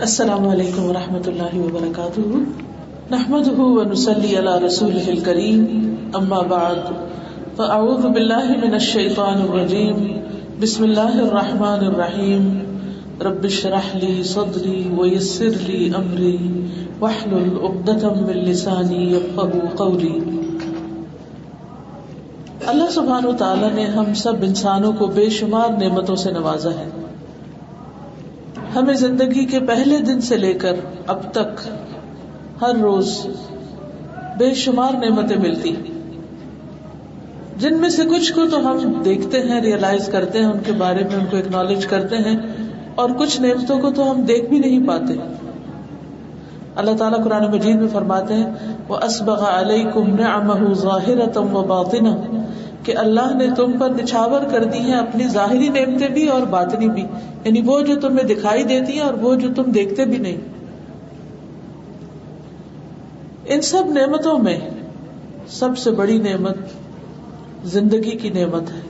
السلام علیکم و رحمۃ اللہ وبرکاتہ۔ نحمد ونسلی علی رسول کریم اما بعد، فاعوذ باللہ من الشیطان الرجیم، بسم اللہ الرحمن الرحیم۔ رب اشرح لی صدری ویسر لی امری، واحلل عقدۃ من لسانی یفقهوا قولی۔ اللہ سبحانہ و تعالی نے ہم سب انسانوں کو بے شمار نعمتوں سے نوازا ہے۔ ہمیں زندگی کے پہلے دن سے لے کر اب تک ہر روز بے شمار نعمتیں ملتی جن میں سے کچھ کو تو ہم دیکھتے ہیں ریئلائز کرتے ہیں، ان کے بارے میں ان کو اکنالج کرتے ہیں، اور کچھ نعمتوں کو تو ہم دیکھ بھی نہیں پاتے۔ اللہ تعالیٰ قرآن مجید میں فرماتے ہیں وہ اسبغ علیہ کم ظاہر تم و باطن کہ اللہ نے تم پر نچھاور کر دی ہیں، اپنی ظاہری نعمتیں بھی اور باطنی بھی۔ یعنی وہ جو تمہیں دکھائی دیتی ہیں اور وہ جو تم دیکھتے بھی نہیں۔ ان سب نعمتوں میں سب سے بڑی نعمت زندگی کی نعمت ہے۔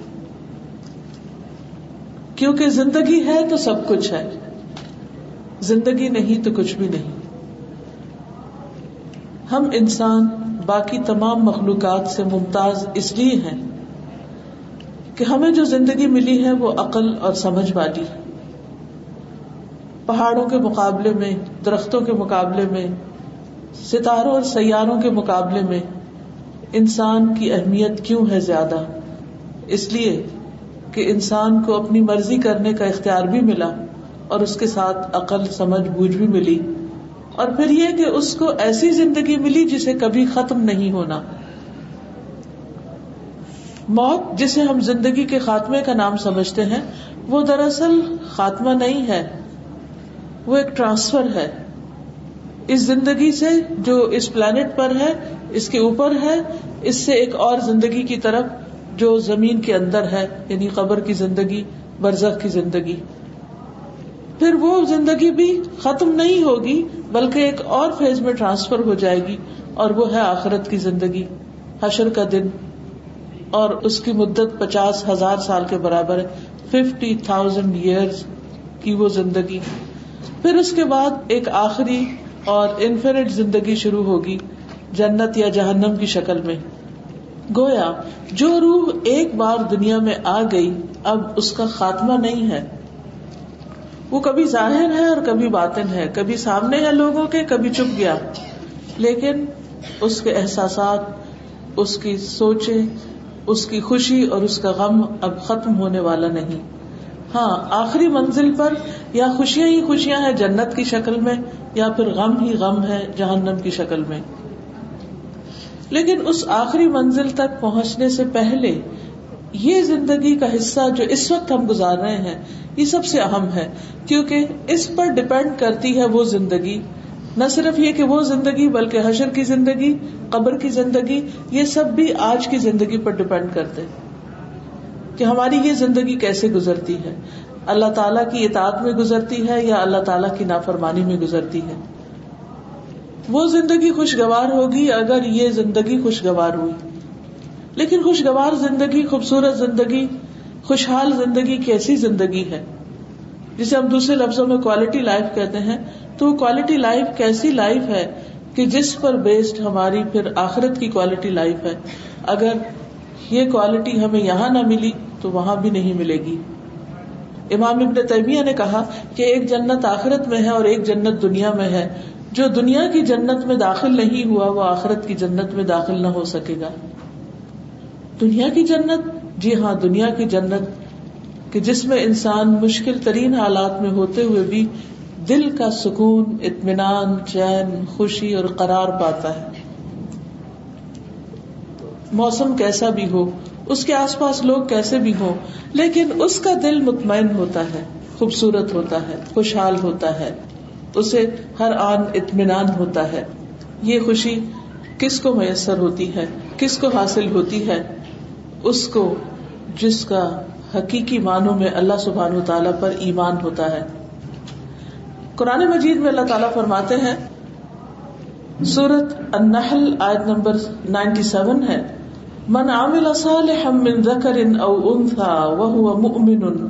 کیونکہ زندگی ہے تو سب کچھ ہے۔ زندگی نہیں تو کچھ بھی نہیں۔ ہم انسان باقی تمام مخلوقات سے ممتاز اس لیے ہیں۔ کہ ہمیں جو زندگی ملی ہے وہ عقل اور سمجھ والی پہاڑوں کے مقابلے میں، درختوں کے مقابلے میں، ستاروں اور سیاروں کے مقابلے میں انسان کی اہمیت کیوں ہے زیادہ؟ اس لیے کہ انسان کو اپنی مرضی کرنے کا اختیار بھی ملا اور اس کے ساتھ عقل، سمجھ، بوجھ بھی ملی۔ اور پھر یہ کہ اس کو ایسی زندگی ملی جسے کبھی ختم نہیں ہونا۔ موت جسے ہم زندگی کے خاتمے کا نام سمجھتے ہیں، وہ دراصل خاتمہ نہیں ہے، وہ ایک ٹرانسفر ہے۔ اس زندگی سے جو اس پلانٹ پر ہے، اس کے اوپر ہے، اس سے ایک اور زندگی کی طرف جو زمین کے اندر ہے یعنی قبر کی زندگی، برزخ کی زندگی۔ پھر وہ زندگی بھی ختم نہیں ہوگی، بلکہ ایک اور فیز میں ٹرانسفر ہو جائے گی، اور وہ ہے آخرت کی زندگی، حشر کا دن۔ اور اس کی مدت پچاس ہزار سال کے برابر ہے۔ ففٹی تھاؤزینڈ ایئرس کی وہ زندگی۔ پھر اس کے بعد ایک آخری اور انفینٹ زندگی شروع ہوگی جنت یا جہنم کی شکل میں۔ گویا، جو روح ایک بار دنیا میں آ گئی، اب اس کا خاتمہ نہیں ہے۔ وہ کبھی ظاہر ہے اور کبھی باطن ہے۔ کبھی سامنے ہے لوگوں کے، کبھی چپ گیا۔ لیکن اس کے احساسات، اس کی سوچے اس کی خوشی اور اس کا غم اب ختم ہونے والا نہیں۔ ہاں آخری منزل پر یا خوشیاں ہی خوشیاں ہیں جنت کی شکل میں، یا پھر غم ہی غم ہے جہنم کی شکل میں۔ لیکن اس آخری منزل تک پہنچنے سے پہلے یہ زندگی کا حصہ جو اس وقت ہم گزار رہے ہیں، یہ سب سے اہم ہے، کیونکہ اس پر ڈپینڈ کرتی ہے وہ زندگی۔ نہ صرف یہ کہ وہ زندگی بلکہ حشر کی زندگی، قبر کی زندگی، یہ سب بھی آج کی زندگی پر ڈپینڈ کرتے کہ ہماری یہ زندگی کیسے گزرتی ہے۔ اللہ تعالیٰ کی اطاعت میں گزرتی ہے یا اللہ تعالیٰ کی نافرمانی میں گزرتی ہے؟ وہ زندگی خوشگوار ہوگی اگر یہ زندگی خوشگوار ہوئی۔ لیکن خوشگوار زندگی، خوبصورت زندگی، خوشحال زندگی کیسی زندگی ہے؟ جسے ہم دوسرے لفظوں میں کوالٹی لائف کہتے ہیں، تو کوالٹی لائف کیسی لائف ہے کہ جس پر بیسڈ ہماری پھر آخرت کی کوالٹی لائف ہے؟ اگر یہ کوالٹی ہمیں یہاں نہ ملی تو وہاں بھی نہیں ملے گی۔ امام ابن تیمیہ نے کہا کہ ایک جنت آخرت میں ہے اور ایک جنت دنیا میں ہے۔ جو دنیا کی جنت میں داخل نہیں ہوا، وہ آخرت کی جنت میں داخل نہ ہو سکے گا۔ دنیا کی جنت؟ جی ہاں دنیا کی جنت کہ جس میں انسان مشکل ترین حالات میں ہوتے ہوئے بھی دل کا سکون، اطمینان، چین، خوشی اور قرار پاتا ہے۔ موسم کیسا بھی ہو، اس کے آس پاس لوگ کیسے بھی ہو لیکن اس کا دل مطمئن ہوتا ہے، خوبصورت ہوتا ہے، خوشحال ہوتا ہے۔ اسے ہر آن اطمینان ہوتا ہے۔ یہ خوشی کس کو میسر ہوتی ہے، کس کو حاصل ہوتی ہے؟ اس کو جس کا حقیقی معنوں میں اللہ سبحان و تعالیٰ پر ایمان ہوتا ہے۔ قرآن مجید میں اللہ تعالیٰ فرماتے ہیں، سورت النحل آیت نمبر نائنٹی سیون ہے۔ من عامل صالحا من ذکر او انثى وهو مؤمن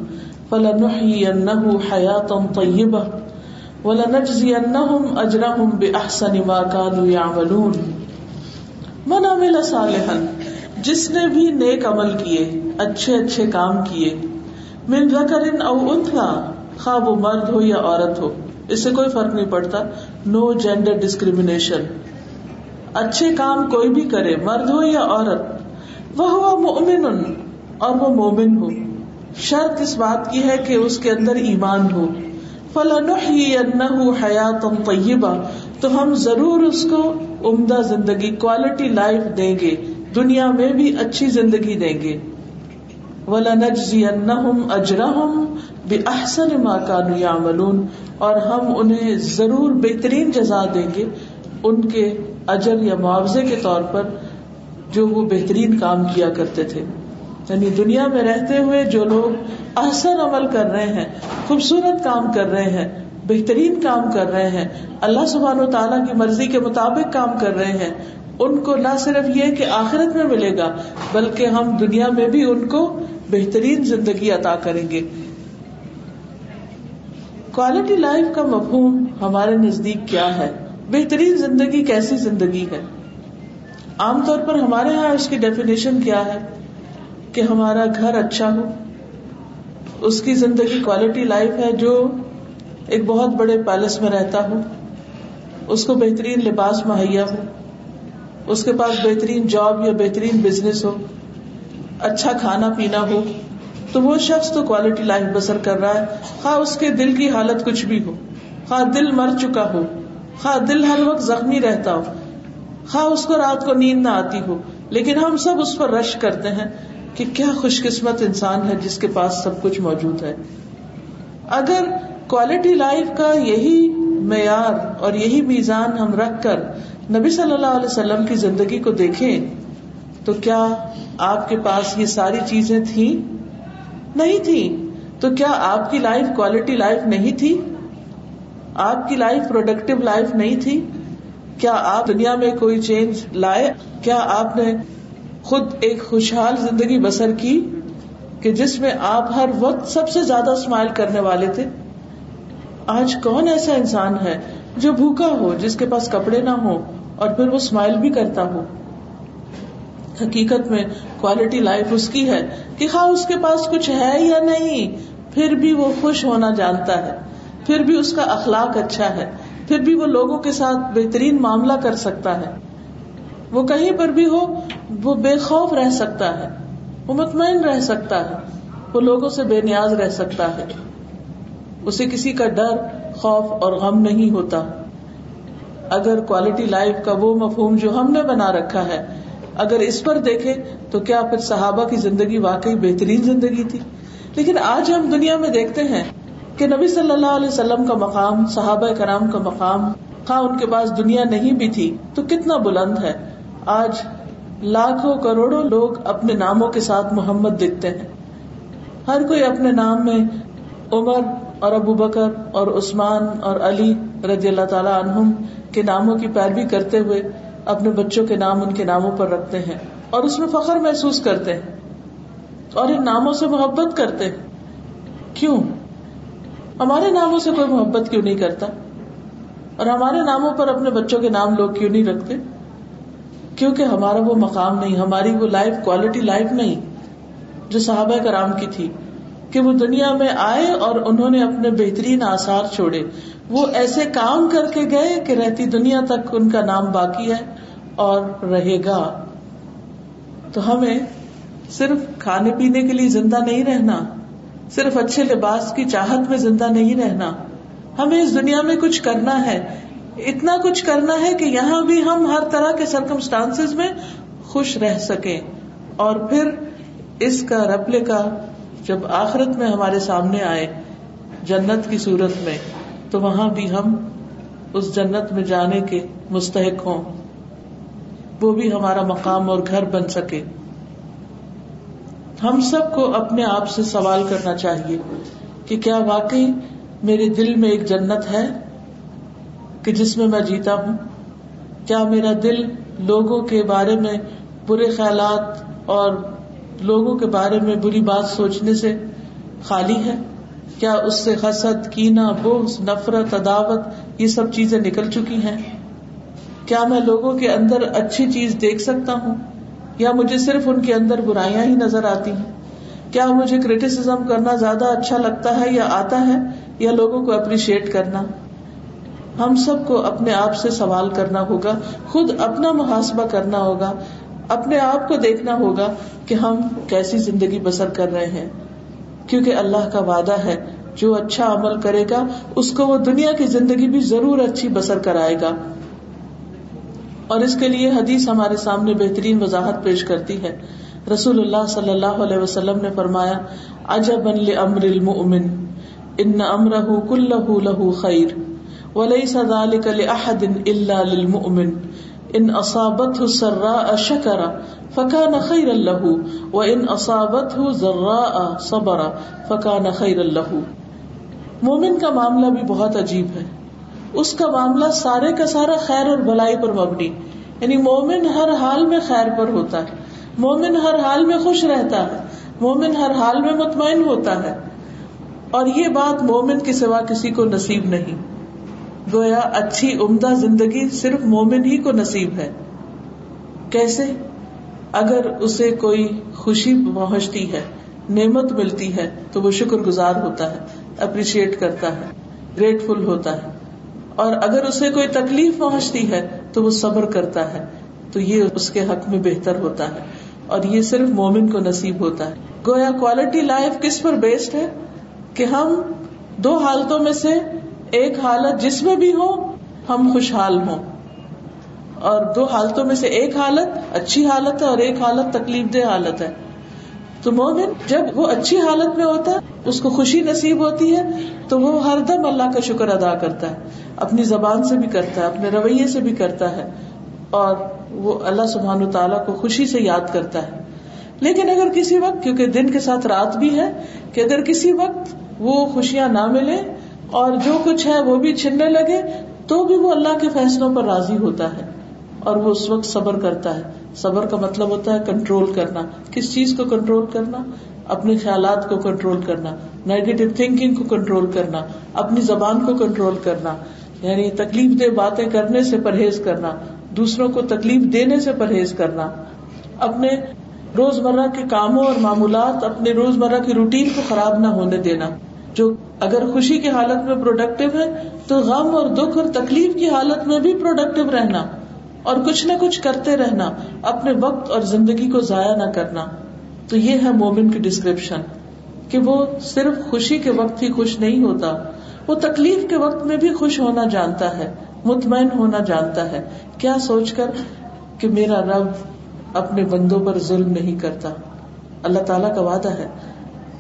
فلنحيينه حياة طيبة وَلَنَجْزِيَنَّهُمْ أَجْرَهُمْ بِأَحْسَنِ مَا كَانُوا يَعْمَلُونَ من عمل صالحا جس نے بھی نیک عمل کیے، اچھے اچھے کام کیے، من ذکر او انتھا خواب وہ مرد ہو یا عورت ہو، اس سے کوئی فرق نہیں پڑتا نو جینڈر ڈسکریمنیشن اچھے کام کوئی بھی کرے، مرد ہو یا عورت وہ ہوا مومن اور وہ مومن ہو۔ شرط اس بات کی ہے کہ اس کے اندر ایمان ہو۔ فلاں حیات طیبہ، تو ہم ضرور اس کو عمدہ زندگی کوالٹی لائف دیں گے۔ دنیا میں بھی اچھی زندگی دیں گے۔ اور ہم انہیں ضرور بہترین جزا دیں گے۔ ان کے اجر یا معاوضے کے طور پر جو وہ بہترین کام کیا کرتے تھے۔ یعنی دنیا میں رہتے ہوئے جو لوگ احسن عمل کر رہے ہیں، خوبصورت کام کر رہے ہیں، بہترین کام کر رہے ہیں، اللہ سبحان و تعالیٰ کی مرضی کے مطابق کام کر رہے ہیں ان کو نہ صرف یہ کہ آخرت میں ملے گا، بلکہ ہم دنیا میں بھی ان کو بہترین زندگی عطا کریں گے۔ کوالٹی لائف کا مفہوم ہمارے نزدیک کیا ہے؟ بہترین زندگی کیسی زندگی ہے؟ عام طور پر ہمارے یہاں اس کی ڈیفینیشن کیا ہے؟ کہ ہمارا گھر اچھا ہو۔ اس کی زندگی کوالٹی لائف ہے جو ایک بہت بڑے پیلس میں رہتا ہو۔ اس کو بہترین لباس مہیا ہو۔ اس کے پاس بہترین جاب یا بہترین بزنس ہو اچھا کھانا پینا ہو، تو وہ شخص تو کوالٹی لائف بسر کر رہا ہے۔ خواہ اس کے دل کی حالت کچھ بھی ہو، خواہ دل مر چکا ہو، خواہ دل ہر وقت زخمی رہتا ہو، خواہ اس کو رات کو نیند نہ آتی ہو، لیکن ہم سب اس پر رش کرتے ہیں کہ کیا خوش قسمت انسان ہے جس کے پاس سب کچھ موجود ہے۔ اگر کوالٹی لائف کا یہی معیار اور یہی میزان ہم رکھ کر نبی صلی اللہ علیہ وسلم کی زندگی کو دیکھیں تو کیا آپ کے پاس یہ ساری چیزیں تھیں؟ نہیں تھی تو کیا آپ کی لائف کوالٹی لائف نہیں تھی؟ آپ کی لائف پروڈکٹیو لائف نہیں تھی؟ کیا آپ دنیا میں کوئی چینج لائے؟ کیا آپ نے خود ایک خوشحال زندگی بسر کی کہ جس میں آپ ہر وقت سب سے زیادہ اسمائل کرنے والے تھے؟ آج کون ایسا انسان ہے جو بھوکا ہو، جس کے پاس کپڑے نہ ہو اور پھر وہ اسمائل بھی کرتا ہو۔ حقیقت میں کوالٹی لائف اس کی ہے کہ ہاں اس کے پاس کچھ ہے یا نہیں، پھر بھی وہ خوش ہونا جانتا ہے۔ پھر بھی اس کا اخلاق اچھا ہے۔ پھر بھی وہ لوگوں کے ساتھ بہترین معاملہ کر سکتا ہے۔ وہ کہیں پر بھی ہو، وہ بے خوف رہ سکتا ہے۔ وہ مطمئن رہ سکتا ہے۔ وہ لوگوں سے بے نیاز رہ سکتا ہے۔ اسے کسی کا ڈر، خوف اور غم نہیں ہوتا۔ اگر کوالٹی لائف کا وہ مفہوم جو ہم نے بنا رکھا ہے، اگر اس پر دیکھے تو کیا پھر صحابہ کی زندگی واقعی بہترین زندگی تھی؟ لیکن آج ہم دنیا میں دیکھتے ہیں کہ نبی صلی اللہ علیہ وسلم کا مقام، صحابہ کرام کا مقام ہاں ان کے پاس دنیا نہیں بھی تھی تو کتنا بلند ہے۔ آج لاکھوں کروڑوں لوگ اپنے ناموں کے ساتھ محمد دکھتے ہیں۔ ہر کوئی اپنے نام میں عمر اور ابو بکر اور عثمان اور علی رضی اللہ تعالی عنہم کے ناموں کی پیروی کرتے ہوئے اپنے بچوں کے نام ان کے ناموں پر رکھتے ہیں اور اس میں فخر محسوس کرتے ہیں اور ان ناموں سے محبت کرتے ہیں۔ کیوں؟ ہمارے ناموں سے کوئی محبت کیوں نہیں کرتا؟ اور ہمارے ناموں پر اپنے بچوں کے نام لوگ کیوں نہیں رکھتے؟ کیونکہ ہمارا وہ مقام نہیں، ہماری وہ لائف کوالٹی لائف نہیں جو صحابہ کرام کی تھی۔ کہ وہ دنیا میں آئے اور انہوں نے اپنے بہترین آثار چھوڑے۔ وہ ایسے کام کر کے گئے کہ رہتی دنیا تک ان کا نام باقی ہے اور رہے گا۔ تو ہمیں صرف کھانے پینے کے لیے زندہ نہیں رہنا، صرف اچھے لباس کی چاہت میں زندہ نہیں رہنا۔ ہمیں اس دنیا میں کچھ کرنا ہے۔ اتنا کچھ کرنا ہے کہ یہاں بھی ہم ہر طرح کے سرکمسٹانس میں خوش رہ سکیں۔ اور پھر اس کا رپلے کا جب آخرت میں ہمارے سامنے آئے جنت کی صورت میں، تو وہاں بھی ہم اس جنت میں جانے کے مستحق ہوں۔ وہ بھی ہمارا مقام اور گھر بن سکے۔ ہم سب کو اپنے آپ سے سوال کرنا چاہیے کہ کیا واقعی میرے دل میں ایک جنت ہے کہ جس میں میں جیتا ہوں؟ کیا میرا دل لوگوں کے بارے میں برے خیالات اور لوگوں کے بارے میں بری بات سوچنے سے خالی ہے؟ کیا اس سے حسد کینا بغض، نفرت، عداوت، یہ سب چیزیں نکل چکی ہیں؟ کیا میں لوگوں کے اندر اچھی چیز دیکھ سکتا ہوں؟ یا مجھے صرف ان کے اندر برائیاں ہی نظر آتی ہیں؟ کیا مجھے کریٹیسم کرنا زیادہ اچھا لگتا ہے یا آتا ہے؟ یا لوگوں کو اپریشیٹ کرنا؟ ہم سب کو اپنے آپ سے سوال کرنا ہوگا، خود اپنا محاسبہ کرنا ہوگا۔ اپنے آپ کو دیکھنا ہوگا کہ ہم کیسی زندگی بسر کر رہے ہیں۔ کیونکہ اللہ کا وعدہ ہے، جو اچھا عمل کرے گا، اس کو وہ دنیا کی زندگی بھی ضرور اچھی بسر کرائے گا۔ اور اس کے لیے حدیث ہمارے سامنے بہترین وضاحت پیش کرتی ہے۔ رسول اللہ صلی اللہ علیہ وسلم نے فرمایا اجب امر المؤمن، ان امرہ کلہ لہ خیر، ولیس ذلك لأحد الا للمؤمن۔ ان اصابته سراء شکر فکان خیر اللہ و ان اصابته ضراء صبر فکان خیر اللہ مومن کا معاملہ بھی بہت عجیب ہے۔ اس کا معاملہ سارے کا سارا خیر اور بلائی پر مبنی یعنی مومن ہر حال میں خیر پر ہوتا ہے۔ مومن ہر حال میں خوش رہتا ہے۔ مومن ہر حال میں مطمئن ہوتا ہے۔ اور یہ بات مومن کے سوا کسی کو نصیب نہیں۔ گویا اچھی عمدہ زندگی صرف مومن ہی کو نصیب ہے۔ کیسے؟ اگر اسے کوئی خوشی پہنچتی ہے، نعمت ملتی ہے، تو وہ شکر گزار ہوتا ہے، اپریشیٹ کرتا ہے، گریٹفل ہوتا ہے۔ اور اگر اسے کوئی تکلیف پہنچتی ہے، تو وہ صبر کرتا ہے۔ تو یہ اس کے حق میں بہتر ہوتا ہے۔ اور یہ صرف مومن کو نصیب ہوتا ہے۔ گویا کوالٹی لائف کس پر بیسڈ ہے؟ کہ ہم دو حالتوں میں سے ایک حالت جس میں بھی ہو ہم خوشحال ہوں۔ اور دو حالتوں میں سے ایک حالت اچھی حالت ہے اور ایک حالت تکلیف دہ حالت ہے۔ تو مومن جب وہ اچھی حالت میں ہوتا ہے، اس کو خوشی نصیب ہوتی ہے، تو وہ ہر دم اللہ کا شکر ادا کرتا ہے۔ اپنی زبان سے بھی کرتا ہے، اپنے رویے سے بھی کرتا ہے۔ اور وہ اللہ سبحان تعالیٰ کو خوشی سے یاد کرتا ہے۔ لیکن اگر کسی وقت، کیونکہ دن کے ساتھ رات بھی ہے، کہ اگر کسی وقت وہ خوشیاں نہ ملے اور جو کچھ ہے وہ بھی چھننے لگے تو بھی وہ اللہ کے فیصلوں پر راضی ہوتا ہے اور وہ اس وقت صبر کرتا ہے۔ صبر کا مطلب ہوتا ہے کنٹرول کرنا۔ کس چیز کو کنٹرول کرنا؟ اپنے خیالات کو کنٹرول کرنا۔ نیگیٹو تھنکنگ کو کنٹرول کرنا۔ اپنی زبان کو کنٹرول کرنا۔ یعنی تکلیف دہ باتیں کرنے سے پرہیز کرنا۔ دوسروں کو تکلیف دینے سے پرہیز کرنا۔ اپنے روز مرہ کے کاموں اور معمولات اپنے روز مرہ کی روٹین کو خراب نہ ہونے دینا۔ جو اگر خوشی کی حالت میں پروڈکٹیو ہے، تو غم اور دکھ اور تکلیف کی حالت میں بھی پروڈکٹیو رہنا اور کچھ نہ کچھ کرتے رہنا، اپنے وقت اور زندگی کو ضائع نہ کرنا۔ تو یہ ہے مومن کی ڈسکرپشن کہ وہ صرف خوشی کے وقت ہی خوش نہیں ہوتا، وہ تکلیف کے وقت میں بھی خوش ہونا جانتا ہے، مطمئن ہونا جانتا ہے۔ کیا سوچ کر کہ میرا رب اپنے بندوں پر ظلم نہیں کرتا؟ اللہ تعالیٰ کا وعدہ ہے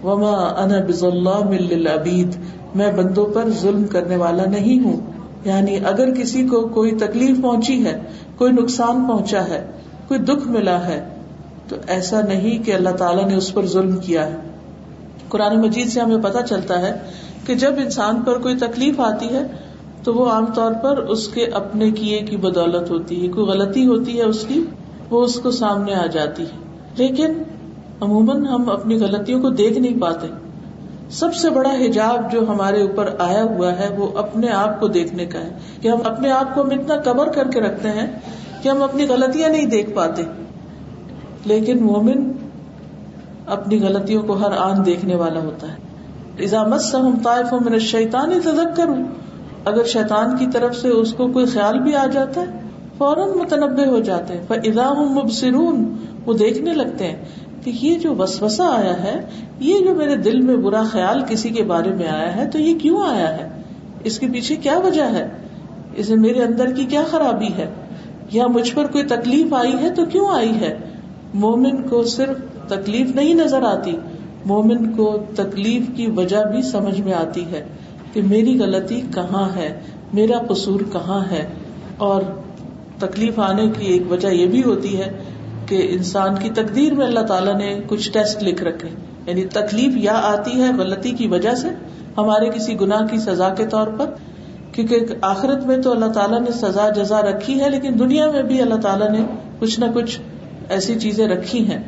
وما انا بظلام للعبید میں بندوں پر ظلم کرنے والا نہیں ہوں۔ یعنی اگر کسی کو کوئی تکلیف پہنچی ہے، کوئی نقصان پہنچا ہے، کوئی دکھ ملا ہے، تو ایسا نہیں کہ اللہ تعالیٰ نے اس پر ظلم کیا ہے۔ قرآن مجید سے ہمیں پتا چلتا ہے کہ جب انسان پر کوئی تکلیف آتی ہے، تو وہ عام طور پر اس کے اپنے کیے کی بدولت ہوتی ہے، کوئی غلطی ہوتی ہے اس کی، وہ اس کو سامنے آ جاتی ہے۔ لیکن عموماً ہم اپنی غلطیوں کو دیکھ نہیں پاتے۔ سب سے بڑا حجاب جو ہمارے اوپر آیا ہوا ہے وہ اپنے آپ کو دیکھنے کا ہے۔ کہ ہم اپنے آپ کو ہم اتنا کور کر کے رکھتے ہیں کہ ہم اپنی غلطیاں نہیں دیکھ پاتے۔ لیکن مومن اپنی غلطیوں کو ہر آن دیکھنے والا ہوتا ہے۔ ازامت سے ہم طائف من شیطان ہی تدک کروں اگر شیطان کی طرف سے اس کو کوئی خیال بھی آ جاتا ہے، فوراً متنوع ہو جاتے ہیں۔ پر ادام مبصرون۔ وہ دیکھنے لگتے ہیں۔ کہ یہ جو وسوسا آیا ہے، یہ جو میرے دل میں برا خیال کسی کے بارے میں آیا ہے، تو یہ کیوں آیا ہے؟ اس کے پیچھے کیا وجہ ہے؟ اسے میرے اندر کی کیا خرابی ہے؟ یا مجھ پر کوئی تکلیف آئی ہے تو کیوں آئی ہے؟ مومن کو صرف تکلیف نہیں نظر آتی، مومن کو تکلیف کی وجہ بھی سمجھ میں آتی ہے کہ میری غلطی کہاں ہے، میرا قصور کہاں ہے، اور تکلیف آنے کی ایک وجہ یہ بھی ہوتی ہے کہ انسان کی تقدیر میں اللہ تعالیٰ نے کچھ ٹیسٹ لکھ رکھے۔ یعنی تکلیف یا آتی ہے غلطی کی وجہ سے ہمارے کسی گناہ کی سزا کے طور پر، کیونکہ آخرت میں تو اللہ تعالیٰ نے سزا، جزا رکھی ہے، لیکن دنیا میں بھی اللہ تعالیٰ نے کچھ نہ کچھ ایسی چیزیں رکھی ہیں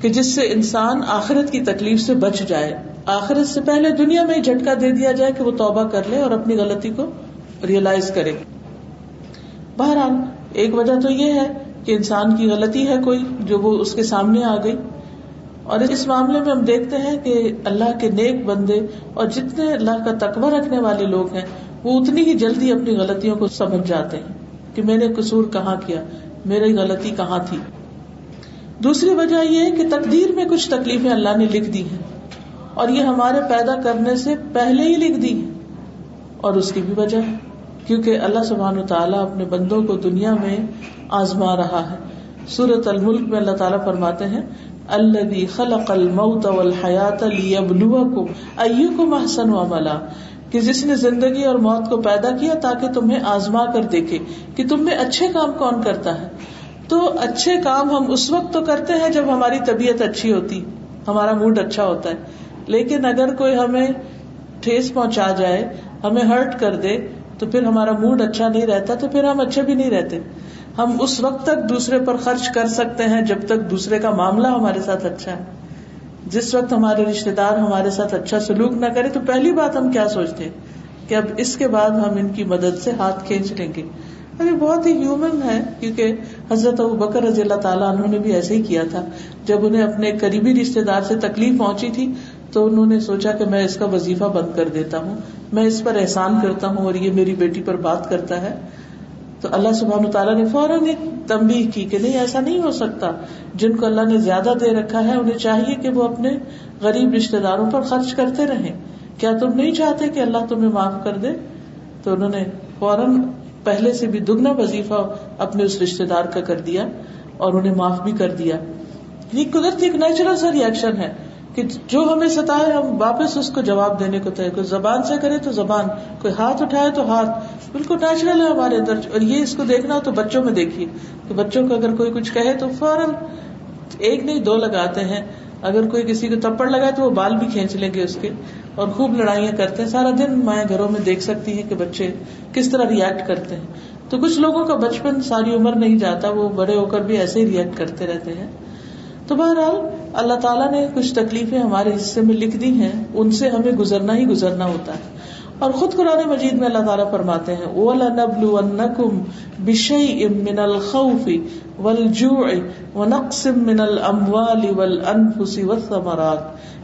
کہ جس سے انسان آخرت کی تکلیف سے بچ جائے۔ آخرت سے پہلے دنیا میں ہی جھٹکا دے دیا جائے کہ وہ توبہ کر لے اور اپنی غلطی کو ریئلائز کرے۔ بہرحال، ایک وجہ تو یہ ہے کہ انسان کی غلطی ہے کوئی جو وہ اس کے سامنے آ گئی۔ اور اس معاملے میں ہم دیکھتے ہیں کہ اللہ کے نیک بندے اور جتنے اللہ کا تقوی رکھنے والے لوگ ہیں، وہ اتنی ہی جلدی اپنی غلطیوں کو سمجھ جاتے ہیں کہ میں نے قصور کہاں کیا، میری غلطی کہاں تھی۔ دوسری وجہ یہ ہے کہ تقدیر میں کچھ تکلیفیں اللہ نے لکھ دی ہیں اور یہ ہمارے پیدا کرنے سے پہلے ہی لکھ دی ہیں۔ اور اس کی بھی وجہ ہے۔ کیونکہ اللہ سبحان تعالیٰ اپنے بندوں کو دنیا میں آزما رہا ہے۔ سورت الملک میں اللہ تعالیٰ فرماتے ہیں اللہ خلق الموت والحیات لیبلوکم ایکم احسن عملا۔ کہ جس نے زندگی اور موت کو پیدا کیا تاکہ تمہیں آزما کر دیکھے کہ تم میں اچھے کام کون کرتا ہے۔ تو اچھے کام ہم اس وقت تو کرتے ہیں جب ہماری طبیعت اچھی ہوتی، ہمارا موڈ اچھا ہوتا ہے۔ لیکن اگر کوئی ہمیں ٹھیس پہنچا جائے، ہمیں ہرٹ کر دے تو پھر ہمارا موڈ اچھا نہیں رہتا، تو پھر ہم اچھے بھی نہیں رہتے۔ ہم اس وقت تک دوسرے پر خرچ کر سکتے ہیں جب تک دوسرے کا معاملہ ہمارے ساتھ اچھا ہے۔ جس وقت ہمارے رشتے دار ہمارے ساتھ اچھا سلوک نہ کرے، تو پہلی بات ہم کیا سوچتے کہ اب اس کے بعد ہم ان کی مدد سے ہاتھ کھینچ لیں گے۔ ابھی بہت ہی ہیومن ہے، کیونکہ حضرت ابو بکر رضی اللہ تعالیٰ انہوں نے بھی ایسے ہی کیا تھا۔ جب انہیں اپنے قریبی رشتے دار سے تکلیف پہنچی تھی، تو انہوں نے سوچا کہ میں اس کا وظیفہ بند کر دیتا ہوں۔ میں اس پر احسان کرتا ہوں اور یہ میری بیٹی پر بات کرتا ہے، تو اللہ سبحان تعالیٰ نے فوراً ایک تمبی کی کہ نہیں، ایسا نہیں ہو سکتا۔ جن کو اللہ نے زیادہ دے رکھا ہے، انہیں چاہیے کہ وہ اپنے غریب رشتے داروں پر خرچ کرتے رہیں۔ کیا تم نہیں چاہتے کہ اللہ تمہیں معاف کر دے؟ تو انہوں نے فوراً پہلے سے بھی دگنا وظیفہ اپنے اس رشتے دار کا کر دیا اور انہیں معاف بھی کر دیا۔ یہ قدرتی، ایک نیچرل سا ریئیکشن ہے۔ کہ جو ہمیں ستائے ہم واپس اس کو جواب دینے کو طے کوئی زبان سے کرے تو زبان، کوئی ہاتھ اٹھائے تو ہاتھ۔ بالکل نیچرل ہے ہمارے اندر۔ اور یہ اس کو دیکھنا ہو تو بچوں میں دیکھیے کہ بچوں کو اگر کوئی کچھ کہے تو فوراً ایک نہیں، دو لگاتے ہیں۔ اگر کوئی کسی کو تپڑ لگائے تو وہ بال بھی کھینچ لیں گے اس کے۔ اور خوب لڑائیاں کرتے ہیں۔ سارا دن مائیں گھروں میں دیکھ سکتی ہیں کہ بچے کس طرح ریئیکٹ کرتے ہیں۔ تو کچھ لوگوں کا بچپن ساری عمر نہیں جاتا، وہ بڑے ہو کر بھی ایسے ہی ریئیکٹ کرتے رہتے ہیں۔ تو بہرحال اللہ تعالیٰ نے کچھ تکلیفیں ہمارے حصے میں لکھ دی ہیں، ان سے ہمیں گزرنا ہی گزرنا ہوتا ہے۔ اور خود قرآن مجید میں اللہ تعالیٰ فرماتے ہیں من الخوف والجوع ونقص من الاموال والانفس والثمرات۔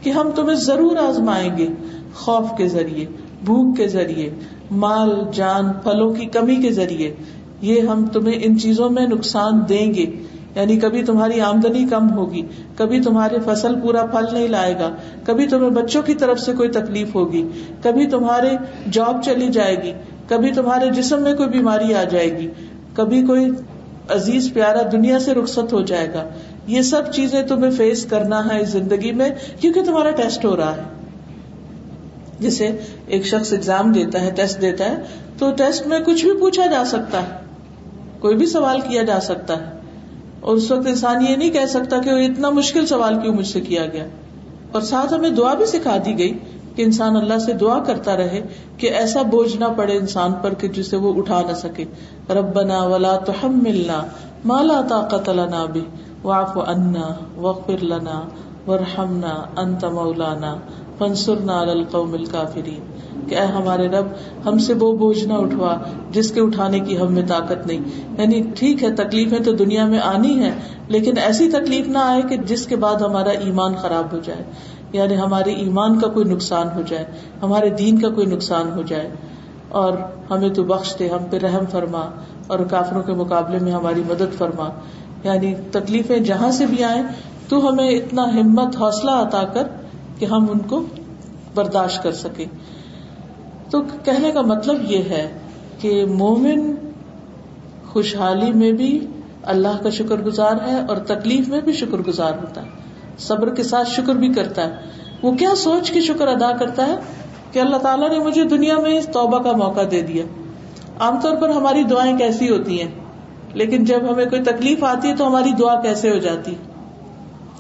کہ ہم تمہیں ضرور آزمائیں گے خوف کے ذریعے، بھوک کے ذریعے، مال، جان، پھلوں کی کمی کے ذریعے۔ یہ ہم تمہیں ان چیزوں میں نقصان دیں گے۔ یعنی کبھی تمہاری آمدنی کم ہوگی، کبھی تمہارے فصل پورا پھل نہیں لائے گا، کبھی تمہیں بچوں کی طرف سے کوئی تکلیف ہوگی، کبھی تمہارے جاب چلی جائے گی، کبھی تمہارے جسم میں کوئی بیماری آ جائے گی، کبھی کوئی عزیز پیارا دنیا سے رخصت ہو جائے گا۔ یہ سب چیزیں تمہیں فیس کرنا ہے اس زندگی میں، کیونکہ تمہارا ٹیسٹ ہو رہا ہے۔ جسے ایک شخص اگزام دیتا ہے ٹیسٹ دیتا ہے، تو ٹیسٹ میں کچھ بھی پوچھا جا سکتا ہے، کوئی بھی سوال کیا جا سکتا ہے۔ اور اس وقت انسان یہ نہیں کہہ سکتا کہ اتنا مشکل سوال کیوں مجھ سے کیا گیا۔ اور ساتھ ہمیں دعا بھی سکھا دی گئی کہ انسان اللہ سے دعا کرتا رہے کہ ایسا بوجھ نہ پڑے انسان پر کہ جسے وہ اٹھا نہ سکے۔ ربنا ولا تو ہم ملنا مالا طاقت لنا بھی واف انا وقر لنا ورحمنا انت مولانا فنسرنا القوم الکافرین کہ اے ہمارے رب، ہم سے وہ بوجھ نہ اٹھوا جس کے اٹھانے کی ہم میں طاقت نہیں۔ یعنی ٹھیک ہے تکلیفیں تو دنیا میں آنی ہے، لیکن ایسی تکلیف نہ آئے کہ جس کے بعد ہمارا ایمان خراب ہو جائے۔ یعنی ہمارے ایمان کا کوئی نقصان ہو جائے، ہمارے دین کا کوئی نقصان ہو جائے۔ اور ہمیں تو بخش دے، ہم پہ رحم فرما اور کافروں کے مقابلے میں ہماری مدد فرما۔ یعنی تکلیفیں جہاں سے بھی آئیں، تو ہمیں اتنا ہمت، حوصلہ عطا کر کہ ہم ان کو برداشت کر سکیں۔ تو کہنے کا مطلب یہ ہے کہ مومن خوشحالی میں بھی اللہ کا شکر گزار ہے اور تکلیف میں بھی شکر گزار ہوتا ہے۔ صبر کے ساتھ شکر بھی کرتا ہے۔ وہ کیا سوچ کے شکر ادا کرتا ہے کہ اللہ تعالیٰ نے مجھے دنیا میں اس توبہ کا موقع دے دیا۔ عام طور پر ہماری دعائیں کیسی ہوتی ہیں؟ لیکن جب ہمیں کوئی تکلیف آتی ہے تو ہماری دعا کیسے ہو جاتی؟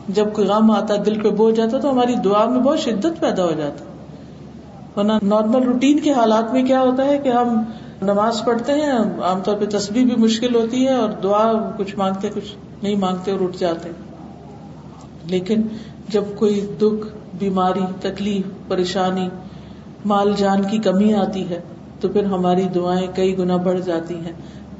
جب کوئی غم آتا دل پہ بوجھ جاتا تو ہماری دعا میں بہت شدت پیدا ہو جاتا ورنہ نارمل روٹین کے حالات میں کیا ہوتا ہے کہ ہم نماز پڑھتے ہیں، عام طور پہ تصویر بھی مشکل ہوتی ہے اور دعا کچھ مانگتے، کچھ نہیں مانگتے اور اٹھ جاتے لیکن جب کوئی دکھ، بیماری، تکلیف، پریشانی، مال جان کی کمی آتی ہے تو پھر ہماری دعائیں کئی گنا بڑھ جاتی ہیں۔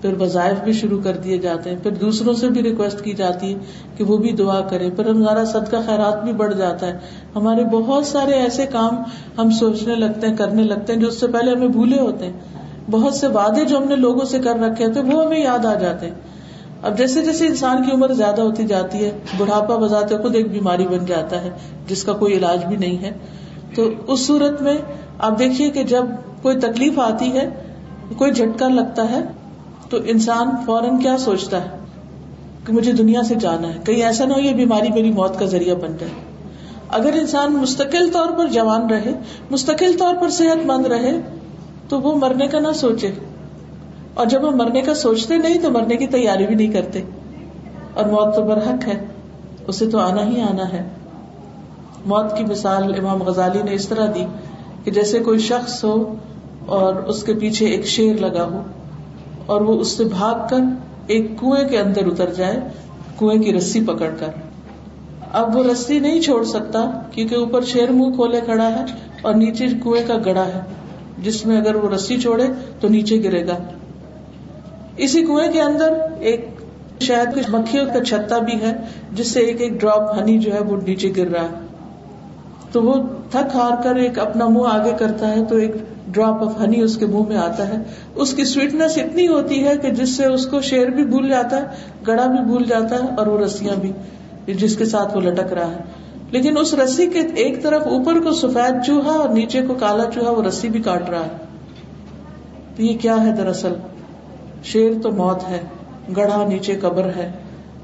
پھر وظائف بھی شروع کر دیے جاتے ہیں، پھر دوسروں سے بھی ریکویسٹ کی جاتی ہے کہ وہ بھی دعا کرے پھر ہمارا صدقہ خیرات بھی بڑھ جاتا ہے۔ ہمارے بہت سارے ایسے کام ہم سوچنے لگتے ہیں، کرنے لگتے ہیں جو اس سے پہلے ہمیں بھولے ہوتے ہیں۔ بہت سے وعدے جو ہم نے لوگوں سے کر رکھے تھے وہ ہمیں یاد آ جاتے ہیں۔ اب جیسے جیسے انسان کی عمر زیادہ ہوتی جاتی ہے، بڑھاپا بذات خود ایک بیماری بن جاتا ہے جس کا کوئی علاج بھی نہیں ہے۔ تو اس صورت میں آپ دیکھیے کہ جب کوئی تکلیف آتی ہے، کوئی جھٹکا لگتا ہے تو انسان فوراً کیا سوچتا ہے کہ مجھے دنیا سے جانا ہے؟ کہیں ایسا نہ ہو یہ بیماری میری موت کا ذریعہ بن جائے۔ اگر انسان مستقل طور پر جوان رہے، مستقل طور پر صحت مند رہے، تو وہ مرنے کا نہ سوچے۔ اور جب وہ مرنے کا سوچتے نہیں، تو مرنے کی تیاری بھی نہیں کرتے۔ اور موت تو برحق ہے، اسے تو آنا ہی آنا ہے۔ موت کی مثال امام غزالی نے اس طرح دی کہ جیسے کوئی شخص ہو اور اس کے پیچھے ایک شیر لگا ہو اور وہ اس سے بھاگ کر ایک کنویں کے اندر اتر جائے، کنویں کی رسی پکڑ کر۔ اب وہ رسی نہیں چھوڑ سکتا کیونکہ اوپر شیر منہ کھولے کھڑا ہے اور نیچے کنویں کا گڑا ہے۔ جس میں اگر وہ رسی چھوڑے تو نیچے گرے گا۔ اسی کنویں کے اندر ایک شہد کی مکھیوں کا چھتا بھی ہے، جس سے ایک ایک ڈراپ ہنی جو ہے وہ نیچے گر رہا ہے۔ تو وہ تھک ہار کر ایک اپنا منہ آگے کرتا ہے تو ایک ڈراپ آف ہنی اس کے منہ میں آتا ہے، اس کی سویٹنس اتنی ہوتی ہے کہ جس سے اس کو شیر بھی بھول جاتا ہے، گڑا بھی بھول جاتا ہے اور وہ رسیاں بھی، جس کے ساتھ وہ لٹک رہا ہے۔ لیکن اس رسی کے ایک طرف اوپر کو سفید چوہا اور نیچے کو کالا چوہا وہ رسی بھی کاٹ رہا ہے۔ تو یہ کیا ہے دراصل؟ شیر تو موت ہے گڑھا نیچے قبر ہے۔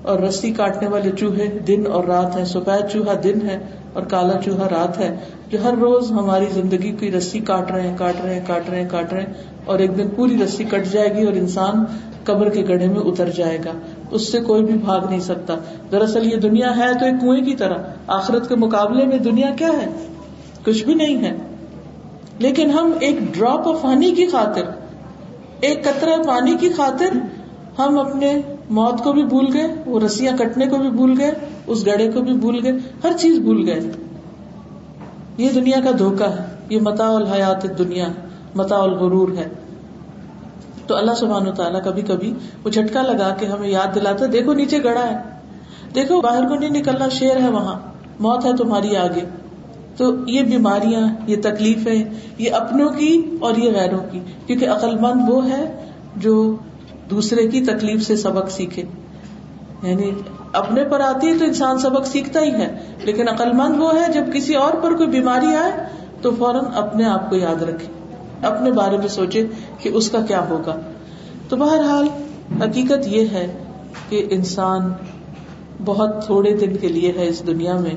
اور رسی کاٹنے والے چوہے دن اور رات ہے سفید چوہا دن ہے اور کالا چوہا رات ہے۔ جو ہر روز ہماری زندگی کی رسی کاٹ رہے ہیں، کاٹ رہے ہیں، کاٹ رہے ہیں، کاٹ رہے ہیں اور ایک دن پوری رسی کٹ جائے گی اور انسان قبر کے گڑھے میں اتر جائے گا۔ اس سے کوئی بھی بھاگ نہیں سکتا۔ دراصل یہ دنیا ہے تو ایک کنویں کی طرح۔ آخرت کے مقابلے میں دنیا کیا ہے؟ کچھ بھی نہیں ہے۔ لیکن ہم ایک ڈراپ آف ہنی کی خاطر، ایک قطرہ پانی کی خاطر ہم اپنے موت کو بھی بھول گئے، وہ رسیاں کٹنے کو بھی بھول گئے، اس گڑے کو بھی بھول گئے، ہر چیز بھول گئے۔ یہ دنیا کا دھوکا ہے، یہ متا الحیات دنیا متا الغرور ہے۔ تو اللہ سبحان و تعالیٰ کبھی کبھی وہ جھٹکا لگا کے ہمیں یاد دلاتا دیکھو نیچے گڑا ہے۔ دیکھو، باہر کو نہیں نکلنا، شیر ہے وہاں۔ موت ہے تمہاری آگے۔ تو یہ بیماریاں، یہ تکلیفیں، یہ اپنوں کی اور یہ غیروں کی۔ کیونکہ عقل مند وہ ہے جو دوسرے کی تکلیف سے سبق سیکھے۔ یعنی اپنے پر آتی ہے تو انسان سبق سیکھتا ہی ہے، لیکن عقل مند وہ ہے، جب کسی اور پر کوئی بیماری آئے تو فوراً اپنے آپ کو یاد رکھے، اپنے بارے میں سوچے کہ اس کا کیا ہوگا۔ تو بہرحال حقیقت یہ ہے کہ انسان بہت تھوڑے دن کے لیے ہے اس دنیا میں،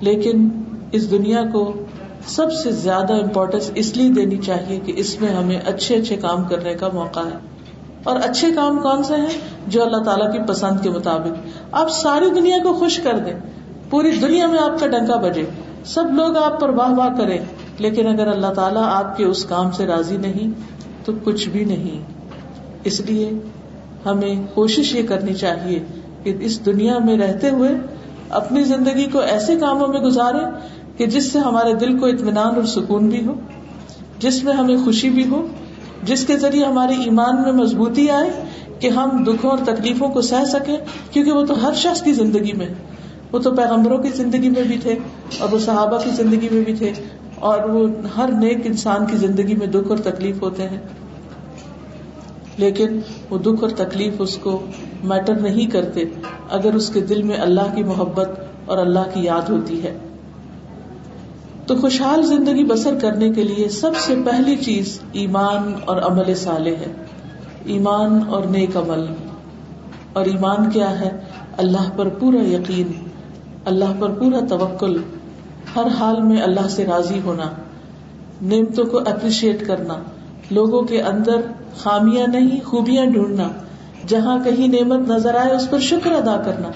لیکن اس دنیا کو سب سے زیادہ امپورٹینس اس لیے دینی چاہیے کہ اس میں ہمیں اچھے اچھے کام کرنے کا موقع ہے۔ اور اچھے کام کون سے ہیں جو اللہ تعالیٰ کی پسند کے مطابق۔ آپ ساری دنیا کو خوش کر دیں۔ پوری دنیا میں آپ کا ڈنکا بجے۔ سب لوگ آپ پر واہ واہ کرے لیکن اگر اللہ تعالیٰ آپ کے اس کام سے راضی نہیں، تو کچھ بھی نہیں۔ اس لیے ہمیں کوشش یہ کرنی چاہیے کہ اس دنیا میں رہتے ہوئے اپنی زندگی کو ایسے کاموں میں گزارے کہ جس سے ہمارے دل کو اطمینان اور سکون بھی ہو، جس میں ہمیں خوشی بھی ہو۔ جس کے ذریعے ہمارے ایمان میں مضبوطی آئے کہ ہم دکھوں اور تکلیفوں کو سہ سکیں، کیونکہ وہ تو ہر شخص کی زندگی میں، وہ تو پیغمبروں کی زندگی میں بھی تھے اور وہ صحابہ کی زندگی میں بھی تھے اور وہ ہر نیک انسان کی زندگی میں دکھ اور تکلیف ہوتے ہیں۔ لیکن وہ دکھ اور تکلیف اس کو میٹر نہیں کرتے اگر اس کے دل میں اللہ کی محبت اور اللہ کی یاد ہوتی ہے۔ تو خوشحال زندگی بسر کرنے کے لیے سب سے پہلی چیز ایمان اور عمل صالح ہے۔ ایمان اور نیک عمل۔ اور ایمان کیا ہے؟ اللہ پر پورا یقین، اللہ پر پورا توکل۔ ہر حال میں اللہ سے راضی ہونا، نعمتوں کو اپریشیٹ کرنا، لوگوں کے اندر خامیاں نہیں، خوبیاں ڈھونڈنا، جہاں کہیں نعمت نظر آئے اس پر شکر ادا کرنا۔